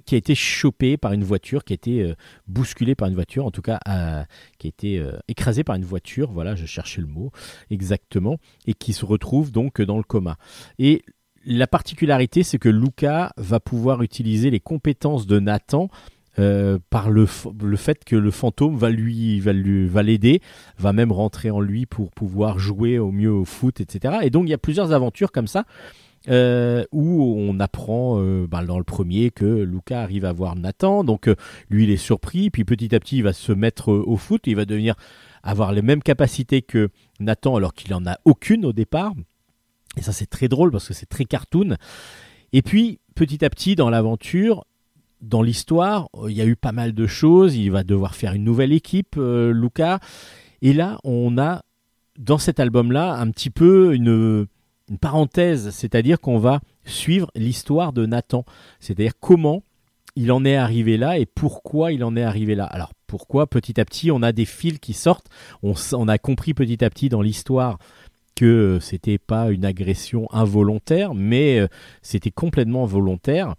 S1: qui a été chopé par une voiture, qui a été euh, bousculé par une voiture, en tout cas qui a été euh, écrasé par une voiture, voilà, je cherchais le mot exactement, et qui se retrouve donc dans le coma. Et la particularité, c'est que Luca va pouvoir utiliser les compétences de Nathan par le, le, fait que le fantôme va lui va lui va l'aider, va même rentrer en lui pour pouvoir jouer au mieux au foot, etc. Et donc il y a plusieurs aventures comme ça euh, où on apprend euh, bah, dans le premier que Luca arrive à voir Nathan, donc euh, lui il est surpris, puis petit à petit il va se mettre au foot, il va devenir avoir les mêmes capacités que Nathan alors qu'il en a aucune au départ, et ça c'est très drôle parce que c'est très cartoon. Et puis petit à petit dans l'aventure, dans l'histoire, il y a eu pas mal de choses, il va devoir faire une nouvelle équipe, Luca, et là on a dans cet album-là un petit peu une une parenthèse, c'est-à-dire qu'on va suivre l'histoire de Nathan, c'est-à-dire comment il en est arrivé là et pourquoi il en est arrivé là. Alors pourquoi petit à petit on a des fils qui sortent, on, a compris petit à petit dans l'histoire que c'était pas une agression involontaire, mais euh, c'était complètement volontaire.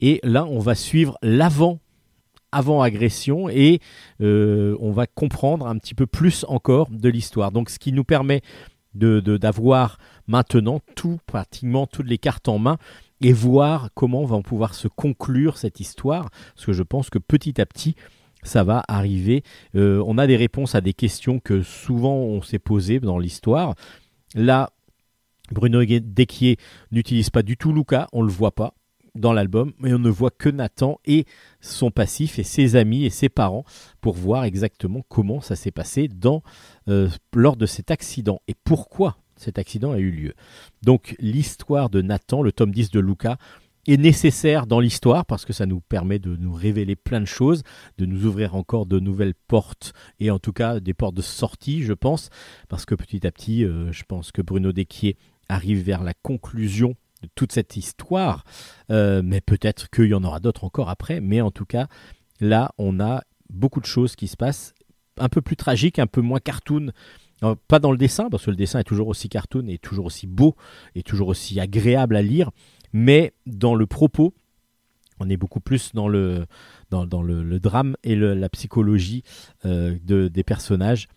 S1: Et là, on va suivre l'avant avant agression et euh, on va comprendre un petit peu plus encore de l'histoire. Donc ce qui nous permet de d'avoir maintenant tout, pratiquement toutes les cartes en main et voir comment va pouvoir se conclure cette histoire, parce que je pense que petit à petit, ça va arriver. Euh, on a des réponses à des questions que souvent on s'est posées dans l'histoire. Là, Bruno Desquier n'utilise pas du tout Luca, on le voit pas. dans l'album, mais on ne voit que Nathan et son passif et ses amis et ses parents pour voir exactement comment ça s'est passé euh, lors de cet accident et pourquoi cet accident a eu lieu. Donc l'histoire de Nathan, le tome 10 de Luca, est nécessaire dans l'histoire parce que ça nous permet de nous révéler plein de choses, de nous ouvrir encore de nouvelles portes et en tout cas des portes de sortie, je pense, parce que petit à petit, euh, je pense que Bruno Desquier arrive vers la conclusion de toute cette histoire, euh, mais peut-être qu'il y en aura d'autres encore après, mais en tout cas, là, on a beaucoup de choses qui se passent, un peu plus tragiques, un peu moins cartoon, pas dans le dessin, parce que le dessin est toujours aussi cartoon et toujours aussi beau et toujours aussi agréable à lire, mais dans le propos, on est beaucoup plus dans le, dans, le, drame et la psychologie euh, de, des personnages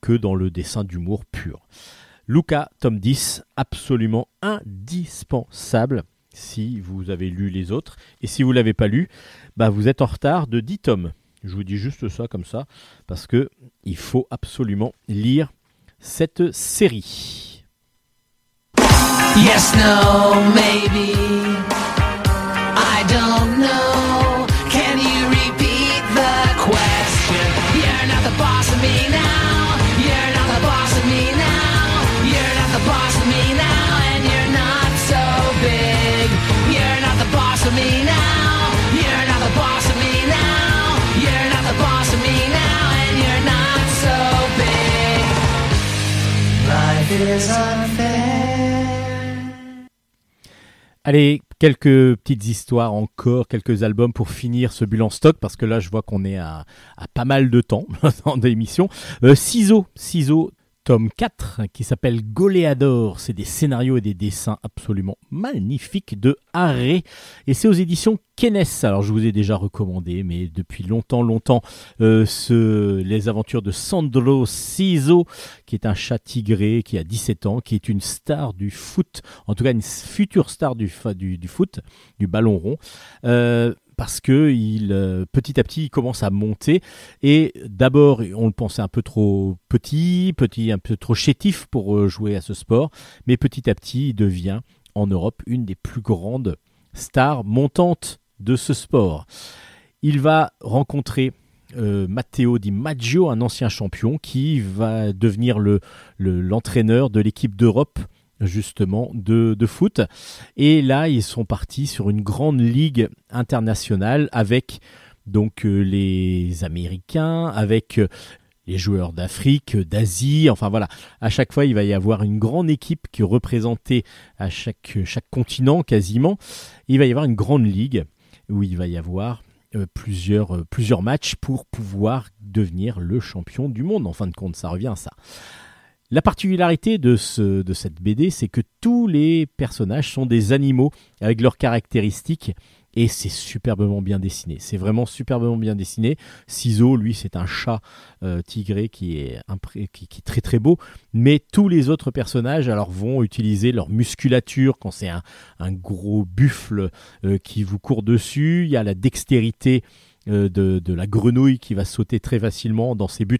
S1: que dans le dessin d'humour pur. Luca, tome 10, absolument indispensable si vous avez lu les autres. Et si vous ne l'avez pas lu, bah vous êtes en retard de 10 tomes. Je vous dis juste ça comme ça, parce que il faut absolument lire cette série. Yes, no, maybe. I don't know. Allez, quelques petites histoires encore, quelques albums pour finir ce bilan stock, parce que là je vois qu'on est à, pas mal de temps dans l'émission. Euh, Ciseaux, Ciseaux, tome 4 qui s'appelle Goléador. C'est des scénarios et des dessins absolument magnifiques de Haré. Et c'est aux éditions Kenes. Alors je vous ai déjà recommandé, mais depuis longtemps, longtemps, euh, les aventures de Sandro Ciso, qui est un chat tigré qui a 17 ans, qui est une star du foot, en tout cas une future star du foot, du ballon rond. Euh, parce que il, euh, petit à petit il commence à monter et d'abord on le pensait un peu trop petit, un peu trop chétif pour euh, jouer à ce sport, mais petit à petit il devient en Europe une des plus grandes stars montantes de ce sport. Il va rencontrer euh, Matteo Di Maggio, un ancien champion, qui va devenir le, l'entraîneur de l'équipe d'Europe justement de, foot. Et là, ils sont partis sur une grande ligue internationale avec donc euh, les Américains, avec euh, les joueurs d'Afrique, d'Asie, enfin voilà. À chaque fois, il va y avoir une grande équipe qui est représentée à chaque, chaque continent quasiment. Il va y avoir une grande ligue où il va y avoir euh, plusieurs, plusieurs matchs pour pouvoir devenir le champion du monde. En fin de compte, ça revient à ça. La particularité de, ce, de cette BD, c'est que tous les personnages sont des animaux avec leurs caractéristiques et c'est superbement bien dessiné. C'est vraiment superbement bien dessiné. Ciseau, lui, c'est un chat euh, tigré qui est, qui, est très très beau. Mais tous les autres personnages alors vont utiliser leur musculature quand c'est un, gros buffle euh, qui vous court dessus. Il y a la dextérité euh, de, la grenouille qui va sauter très facilement dans ses buts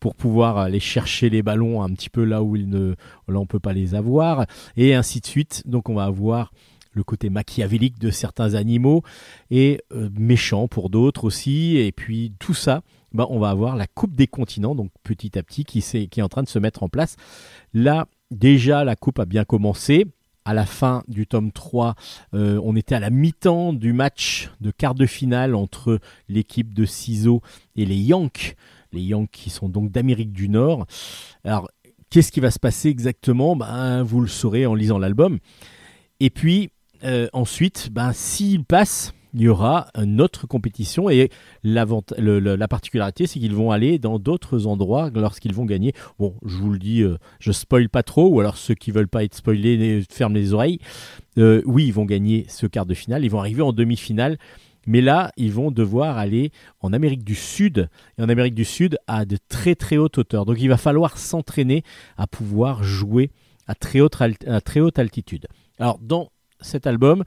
S1: pour pouvoir aller chercher les ballons un petit peu là où il ne, là on peut pas les avoir et ainsi de suite. Donc on va avoir le côté machiavélique de certains animaux et euh, méchant pour d'autres aussi. Et puis tout ça, ben, on va avoir la Coupe des continents, donc petit à petit, qui, qui est en train de se mettre en place. Là, déjà, la Coupe a bien commencé à la fin du tome 3, euh, on était à la mi-temps du match de quart de finale entre l'équipe de Ciseaux et les Yanks. Les Yanks qui sont donc d'Amérique du Nord. Alors, qu'est-ce qui va se passer exactement? Ben, Vous le saurez en lisant l'album. Et puis, euh, ensuite, ben, s'ils passent, il y aura une autre compétition et la particularité c'est qu'ils vont aller dans d'autres endroits lorsqu'ils vont gagner. Bon, je vous le dis, je euh, je spoil pas trop, ou alors ceux qui veulent pas être spoilés ferment les oreilles. Euh, oui, ils vont gagner ce quart de finale, ils vont arriver en demi-finale. Mais là, ils vont devoir aller en Amérique du Sud, et en Amérique du Sud à de très très hautes hauteurs. Donc il va falloir s'entraîner à pouvoir jouer à très haute, à très haute altitude. Alors dans cet album,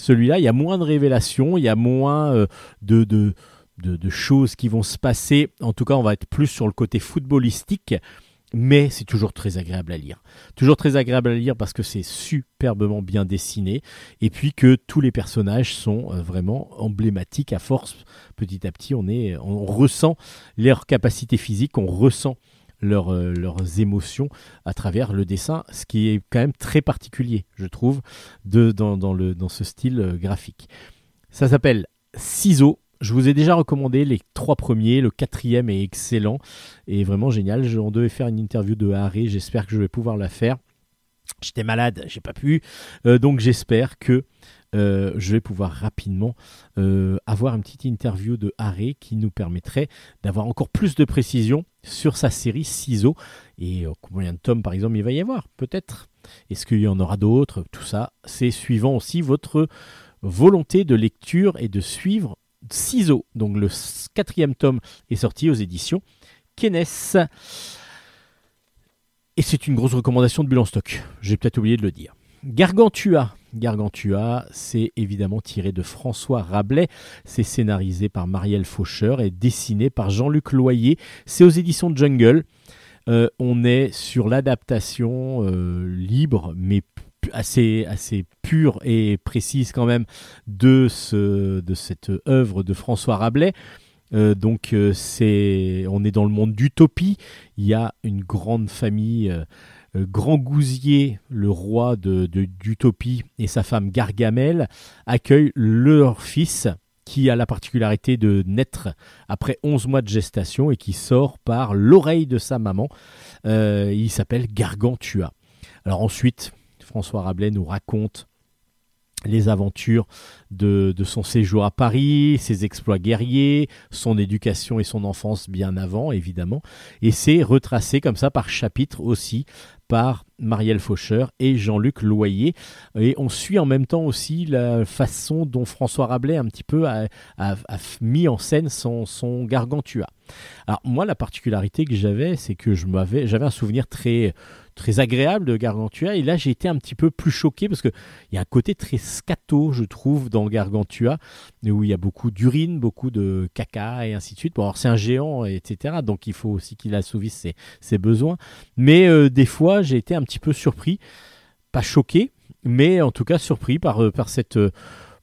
S1: celui-là, il y a moins de révélations, il y a moins euh, de, choses qui vont se passer. En tout cas, on va être plus sur le côté footballistique mais c'est toujours très agréable à lire. Toujours très agréable à lire parce que c'est superbement bien dessiné et puis que tous les personnages sont euh, vraiment emblématiques à force. Petit à petit, on, est, on ressent leurs capacités physiques, on ressent euh, leurs émotions à travers le dessin, ce qui est quand même très particulier, je trouve, de, dans, le, dans ce style euh, graphique. Ça s'appelle Ciseaux je vous ai déjà recommandé les trois premiers, le quatrième est excellent et vraiment génial. On devait faire une interview de Harry, j'espère que je vais pouvoir la faire. J'étais malade, j'ai pas pu, euh, donc j'espère que je vais pouvoir rapidement avoir une petite interview de Harry qui nous permettrait d'avoir encore plus de précision sur sa série Ciseaux et combien de tomes par exemple il va y avoir, peut-être. Est-ce qu'il y en aura d'autres? Tout ça, c'est suivant aussi votre volonté de lecture et de suivre Ciseaux. Donc le quatrième tome est sorti aux éditions Kenes. Et c'est une grosse recommandation de Bulle stock. J'ai peut-être oublié de le dire. Gargantua. Gargantua, c'est évidemment tiré de François Rabelais. C'est scénarisé par Marielle Faucheur et dessiné par Jean-Luc Loyer. C'est aux éditions Jungle. Euh, on est sur l'adaptation euh, libre, mais assez, pure et précise quand même de, ce, de cette œuvre de François Rabelais. Euh, donc on est dans le monde d'utopie. Il y a une grande famille. Euh, Grand Gousier, le roi d'Utopie, et sa femme Gargamel accueillent leur fils qui a la particularité de naître après 11 mois de gestation et qui sort par l'oreille de sa maman. il s'appelle Gargantua. Alors ensuite, François Rabelais nous raconte les aventures de, son séjour à Paris, ses exploits guerriers, son éducation et son enfance bien avant, évidemment. Et c'est retracé comme ça par chapitre aussi par Marielle Faucheur et Jean-Luc Loyer. Et on suit en même temps aussi la façon dont François Rabelais un petit peu a, mis en scène son, son Gargantua. Alors moi, la particularité que j'avais, c'est que je m'avais, j'avais un souvenir très très agréable de Gargantua. Et là, j'ai été un petit peu plus choqué parce qu'il y a un côté très scato, je trouve, dans Gargantua, où il y a beaucoup d'urine, beaucoup de caca et ainsi de suite. Bon, alors c'est un géant, etc. Donc il faut aussi qu'il assouvisse ses, besoins. Mais euh, des fois, j'ai été un petit peu surpris, pas choqué, mais en tout cas surpris par, euh, par cette.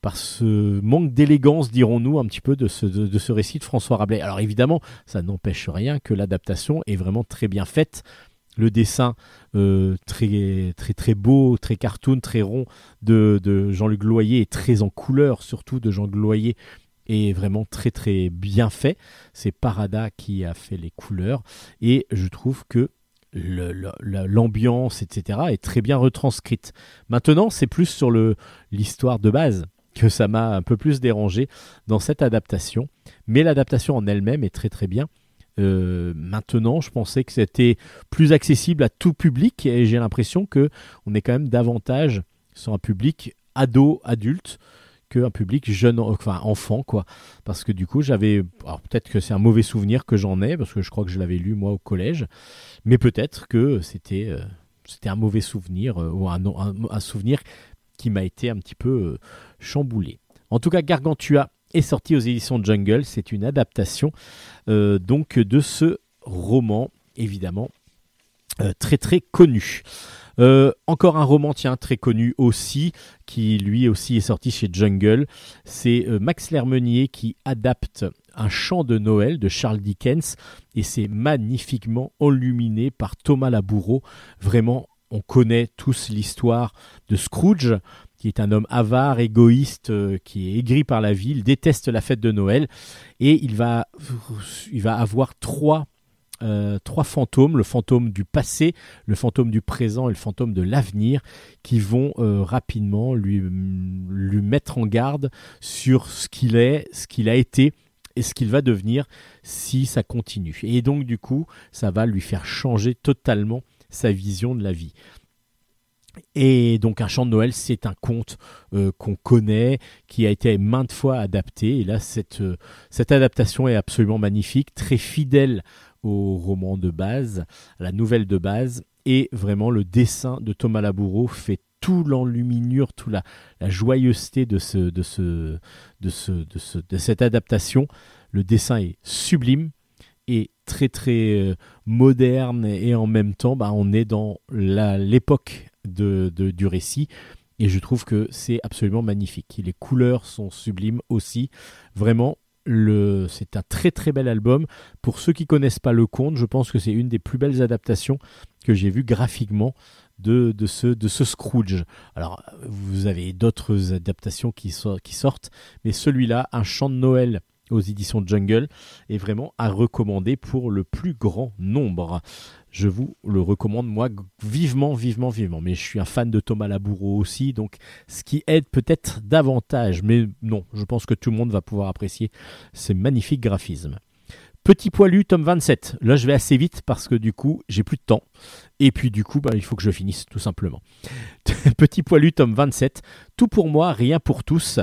S1: Par ce manque d'élégance, dirons-nous, un petit peu de ce, de ce récit de François Rabelais. Alors évidemment, ça n'empêche rien que l'adaptation est vraiment très bien faite le dessin euh, très très très beau, très cartoon, très rond de, Jean-Luc Loyer est très en couleur, surtout de Jean-Luc Loyer est vraiment très très bien fait. C'est Parada qui a fait les couleurs et je trouve que l'ambiance, etc., est très bien retranscrite. Maintenant, c'est plus sur l'histoire de base que ça m'a un peu plus dérangé dans cette adaptation. Mais l'adaptation en elle-même est très très bien. Euh, maintenant, je pensais que c'était plus accessible à tout public et j'ai l'impression que on est quand même davantage sur un public ado, adulte qu'un public jeune, enfin enfant, quoi. Parce que du coup, j'avais, alors peut-être que c'est un mauvais souvenir que j'en ai, parce que je crois que je l'avais lu moi au collège, mais peut-être que c'était, euh, c'était un mauvais souvenir euh, ou un, un, souvenir qui m'a été un petit peu chamboulé. En tout cas, Gargantua est sorti aux éditions Jungle. C'est une adaptation euh, donc de ce roman, évidemment, euh, très très connu. Euh, encore un roman, très connu aussi, qui lui aussi est sorti chez Jungle. C'est Max Lermenier qui adapte un chant de Noël de Charles Dickens et c'est magnifiquement enluminé par Thomas Laboureau. Vraiment, on connaît tous l'histoire de Scrooge, qui est un homme avare, égoïste, euh, qui est aigri par la vie, il déteste la fête de Noël, et il va, il va avoir trois, euh, fantômes, le fantôme du passé, le fantôme du présent et le fantôme de l'avenir, qui vont euh, rapidement lui, lui mettre en garde sur ce qu'il est, ce qu'il a été, et ce qu'il va devenir si ça continue. Et donc du coup, ça va lui faire changer totalement sa vision de la vie. Et donc un chant de Noël, c'est un conte euh, qu'on connaît, qui a été maintes fois adapté. Et là, cette, euh, cette adaptation est absolument magnifique, très fidèle au roman de base, à la nouvelle de base. Et vraiment, le dessin de Thomas Laboureau fait tout l'enluminure, toute la, la, joyeuseté de, ce, de, ce, de, ce, de, ce, de cette adaptation. Le dessin est sublime. Très très euh, moderne et en même temps bah, on est dans l'époque de, de, du récit et je trouve que c'est absolument magnifique. Les couleurs sont sublimes aussi. Vraiment, le, c'est un très très bel album. Pour ceux qui connaissent pas le conte, je pense que c'est une des plus belles adaptations que j'ai vues graphiquement de, de, ce, de ce Scrooge. Alors, vous avez d'autres adaptations qui, qui sortent, mais celui-là, Un chant de Noël aux éditions Jungle est vraiment à recommander pour le plus grand nombre. Je vous le recommande moi vivement, vivement, vivement. Mais je suis un fan de Thomas Laboureau aussi, donc ce qui aide peut-être davantage. Mais non, je pense que tout le monde va pouvoir apprécier ces magnifiques graphismes. Petit poilu, tome 27. Là, je vais assez vite parce que du coup, j'ai plus de temps. Et puis, du coup, bah, il faut que je finisse, tout simplement. Petit poilu, tome 27. Tout pour moi, rien pour tous.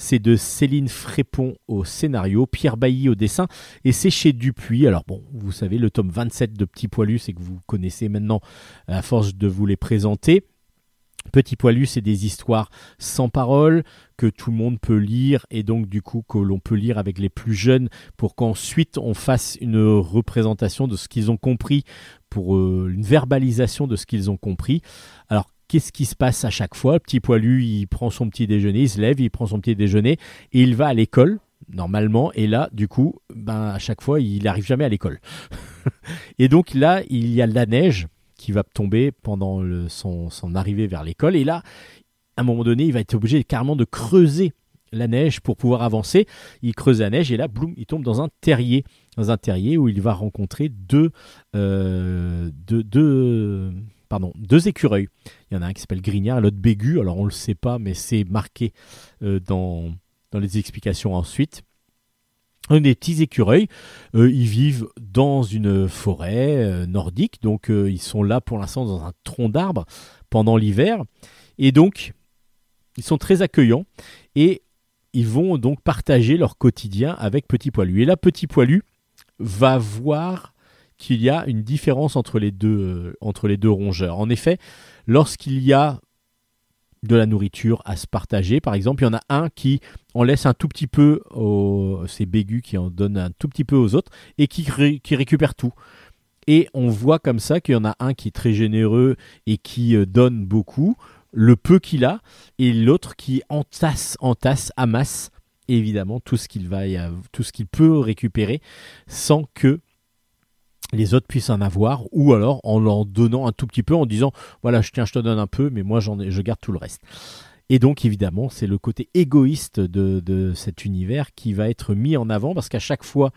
S1: C'est de Céline Frépon au scénario, Pierre Bailly au dessin, et c'est chez Dupuis. Alors bon, vous savez, le tome 27 de Petit Poilu, c'est que vous connaissez maintenant à force de vous les présenter. Petit Poilu, c'est des histoires sans parole que tout le monde peut lire et donc du coup que l'on peut lire avec les plus jeunes pour qu'ensuite on fasse une représentation de ce qu'ils ont compris, pour euh, une verbalisation de ce qu'ils ont compris. Alors qu'est-ce qui se passe à chaque fois? Petit poilu, il prend son petit déjeuner, il se lève, il prend son petit déjeuner et il va à l'école normalement. Et là, du coup, ben, à chaque fois, il n'arrive jamais à l'école. et donc là, il y a la neige qui va tomber pendant son, arrivée vers l'école. Et là, à un moment donné, il va être obligé carrément de creuser la neige pour pouvoir avancer. Il creuse la neige et là, boum, il tombe dans un terrier. Dans un terrier où il va rencontrer deux, euh, deux pardon, deux écureuils. Il y en a un qui s'appelle Grignard l'autre Bégu. Alors on ne le sait pas, mais c'est marqué euh, dans, dans les explications ensuite. Des petits écureuils, euh, ils vivent dans une forêt euh, nordique, donc ils sont là pour l'instant dans un tronc d'arbre pendant l'hiver, et donc ils sont très accueillants et ils vont donc partager leur quotidien avec Petit Poilu. Et là, Petit Poilu va voir qu'il y a une différence entre les deux, euh, entre les deux rongeurs. En effet, lorsqu'il y a de la nourriture à se partager, par exemple, il y en a un qui en laisse un tout petit peu aux ces bégus qui en donnent un tout petit peu aux autres et qui, qui récupère tout. Et on voit comme ça qu'il y en a un qui est très généreux et qui euh, donne beaucoup, le peu qu'il a, et l'autre qui entasse, entasse, amasse évidemment tout ce qu'il va, tout ce qu'il peut récupérer sans que les autres puissent en avoir, ou alors en leur donnant un tout petit peu, en disant voilà, je tiens, je te donne un peu, mais moi j'en ai, je garde tout le reste. Et donc évidemment, c'est le côté égoïste de, cet univers qui va être mis en avant, parce qu'à chaque fois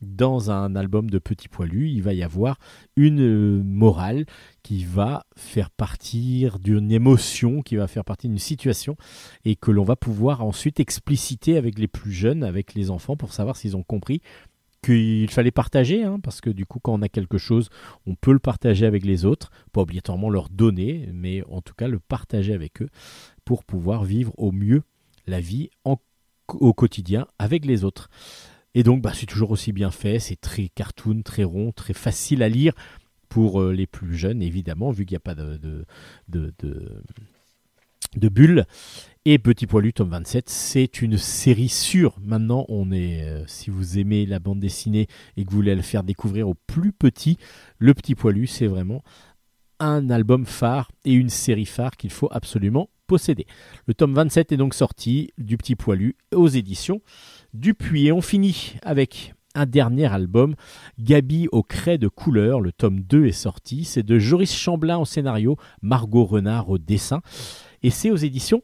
S1: dans un album de Petit Poilu, il va y avoir une euh, morale qui va faire partir d'une émotion, qui va faire partie d'une situation, et que l'on va pouvoir ensuite expliciter avec les plus jeunes, avec les enfants, pour savoir s'ils ont compris qu'il fallait partager, hein, parce que du coup, quand on a quelque chose, on peut le partager avec les autres, pas obligatoirement leur donner, mais en tout cas le partager avec eux pour pouvoir vivre au mieux la vie au quotidien avec les autres. Et donc, bah, c'est toujours aussi bien fait, c'est très cartoon, très rond, très facile à lire pour euh, les plus jeunes, évidemment, vu qu'il n'y a pas de, de, de, de bulles. Et Petit Poilu, tome 27, c'est une série sûre. Maintenant, on est, euh, si vous aimez la bande dessinée et que vous voulez le faire découvrir aux plus petits, Le Petit Poilu, c'est vraiment un album phare et une série phare qu'il faut absolument posséder. Le tome 27 est donc sorti du Petit Poilu aux éditions Dupuis. Et on finit avec un dernier album, Gabi au craie de couleur. Le tome 2 est sorti. C'est de Joris Chamblin au scénario, Margot Renard au dessin. Et c'est aux éditions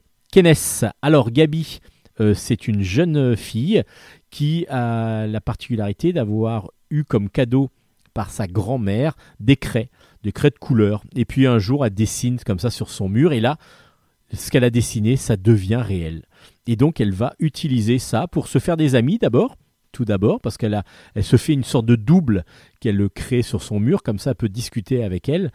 S1: alors Gabi, euh, c'est une jeune fille qui a la particularité d'avoir eu comme cadeau par sa grand-mère des craies, des craies de couleur. Et puis un jour, elle dessine comme ça sur son mur et là, ce qu'elle a dessiné, ça devient réel. Et donc, elle va utiliser ça pour se faire des amis d'abord, tout d'abord, parce qu'elle elle se fait une sorte de double qu'elle crée sur son mur, comme ça, elle peut discuter avec elle.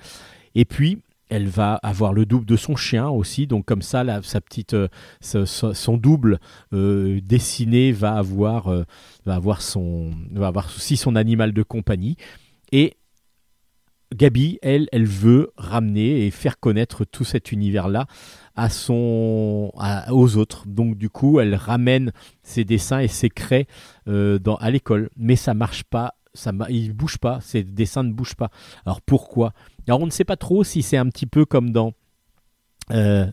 S1: Et puis, elle va avoir le double de son chien aussi, donc comme ça, sa petite, euh, son double euh, dessiné va avoir, euh, va son, va avoir aussi son animal de compagnie. Et Gabi, elle, elle veut ramener et faire connaître tout cet univers-là à son, aux autres. Donc du coup, elle ramène ses dessins et ses craies à l'école, mais ça marche pas ça il bouge pas, ces dessins ne bougent pas. Alors pourquoi? Alors on ne sait pas trop si c'est un petit peu comme dans euh,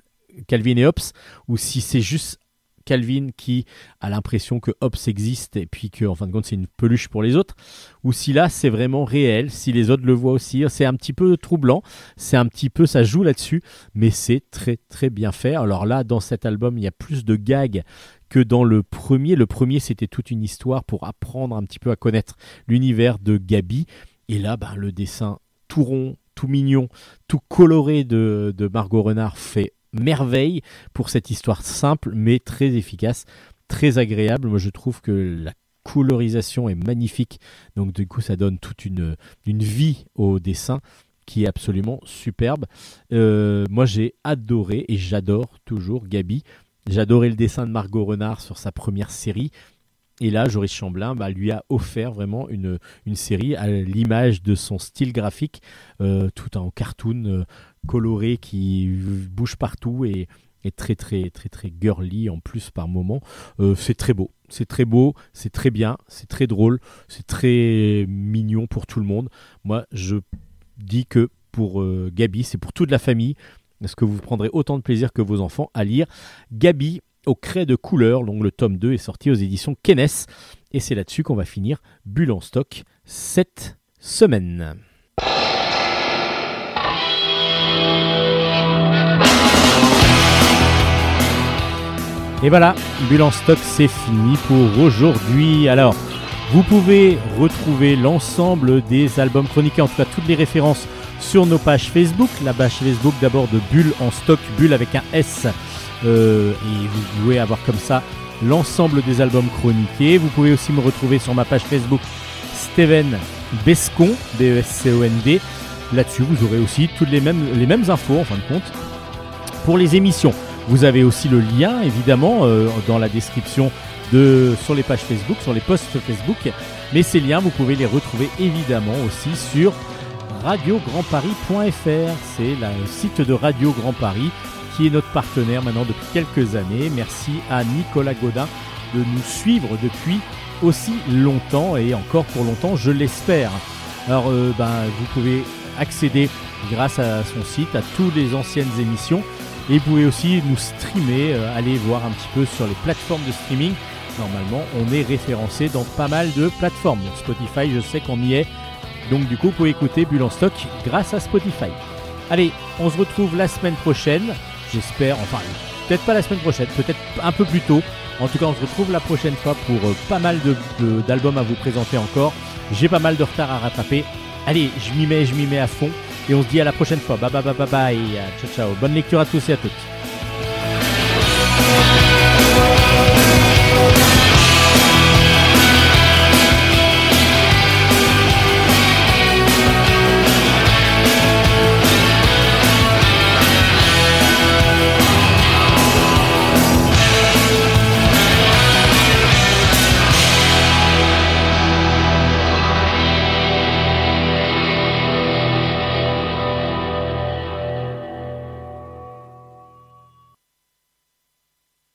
S1: Calvin et Hobbes ou si c'est juste Calvin qui a l'impression que Hobbes existe et puis que en fin de compte c'est une peluche pour les autres ou si là c'est vraiment réel, si les autres le voient aussi, c'est un petit peu troublant, c'est un petit peu ça joue là-dessus mais c'est très très bien fait. Alors là dans cet album, il y a plus de gags que dans le premier. Le premier, c'était toute une histoire pour apprendre un petit peu à connaître l'univers de Gabi. Et là, ben, le dessin tout rond, tout mignon, tout coloré de, Margot Renard fait merveille pour cette histoire simple mais très efficace, très agréable. Moi, je trouve que la colorisation est magnifique. Donc, du coup, ça donne toute une, une vie au dessin qui est absolument superbe. Euh, moi, j'ai adoré et j'adore toujours Gabi. J'adorais le dessin de Margot Renard sur sa première série. Et là, Joris Chamblin bah, lui a offert vraiment une, une série à l'image de son style graphique, euh, tout en cartoon euh, coloré qui bouge partout et est très très très très girly en plus par moment. Euh, c'est très beau, c'est très beau, c'est très bien, c'est très drôle, c'est très mignon pour tout le monde. Moi, je dis que pour Gabi, c'est pour toute la famille. Est-ce que vous prendrez autant de plaisir que vos enfants à lire Gabi au craie de couleur, donc le tome 2 est sorti aux éditions Kennes. Et c'est là-dessus qu'on va finir Bulle stock cette semaine. Et voilà, Bulle stock, c'est fini pour aujourd'hui. Alors, vous pouvez retrouver l'ensemble des albums chroniqués, en tout cas toutes les références sur nos pages Facebook. La page Facebook d'abord de Bulle en stock, Bulle avec un S. Euh, et vous pouvez avoir comme ça l'ensemble des albums chroniqués. Vous pouvez aussi me retrouver sur ma page Facebook Steven Bescon, B-E-S-C-O-N-D. Là-dessus, vous aurez aussi toutes les mêmes, les mêmes infos en fin de compte pour les émissions. Vous avez aussi le lien évidemment euh, dans la description de, sur les pages Facebook, sur les posts Facebook. Mais ces liens, vous pouvez les retrouver évidemment aussi sur radiograndparis.fr. C'est le site de Radio Grand Paris qui est notre partenaire maintenant depuis quelques années. Merci à Nicolas Godin de nous suivre depuis aussi longtemps et encore pour longtemps, je l'espère. Alors, euh, ben, vous pouvez accéder grâce à son site à toutes les anciennes émissions et vous pouvez aussi nous streamer, euh, aller voir un petit peu sur les plateformes de streaming. Normalement, on est référencé dans pas mal de plateformes. Spotify, je sais qu'on y est. Donc du coup, vous pouvez écouter Bulle en stock grâce à Spotify. Allez, on se retrouve la semaine prochaine. J'espère, enfin, peut-être pas la semaine prochaine, peut-être un peu plus tôt. En tout cas, on se retrouve la prochaine fois pour euh, pas mal d'albums à vous présenter encore. J'ai pas mal de retard à rattraper. Allez, je m'y mets, je m'y mets à fond. Et on se dit à la prochaine fois. Bye bye bye bye bye. Ciao ciao. Bonne lecture à tous et à toutes.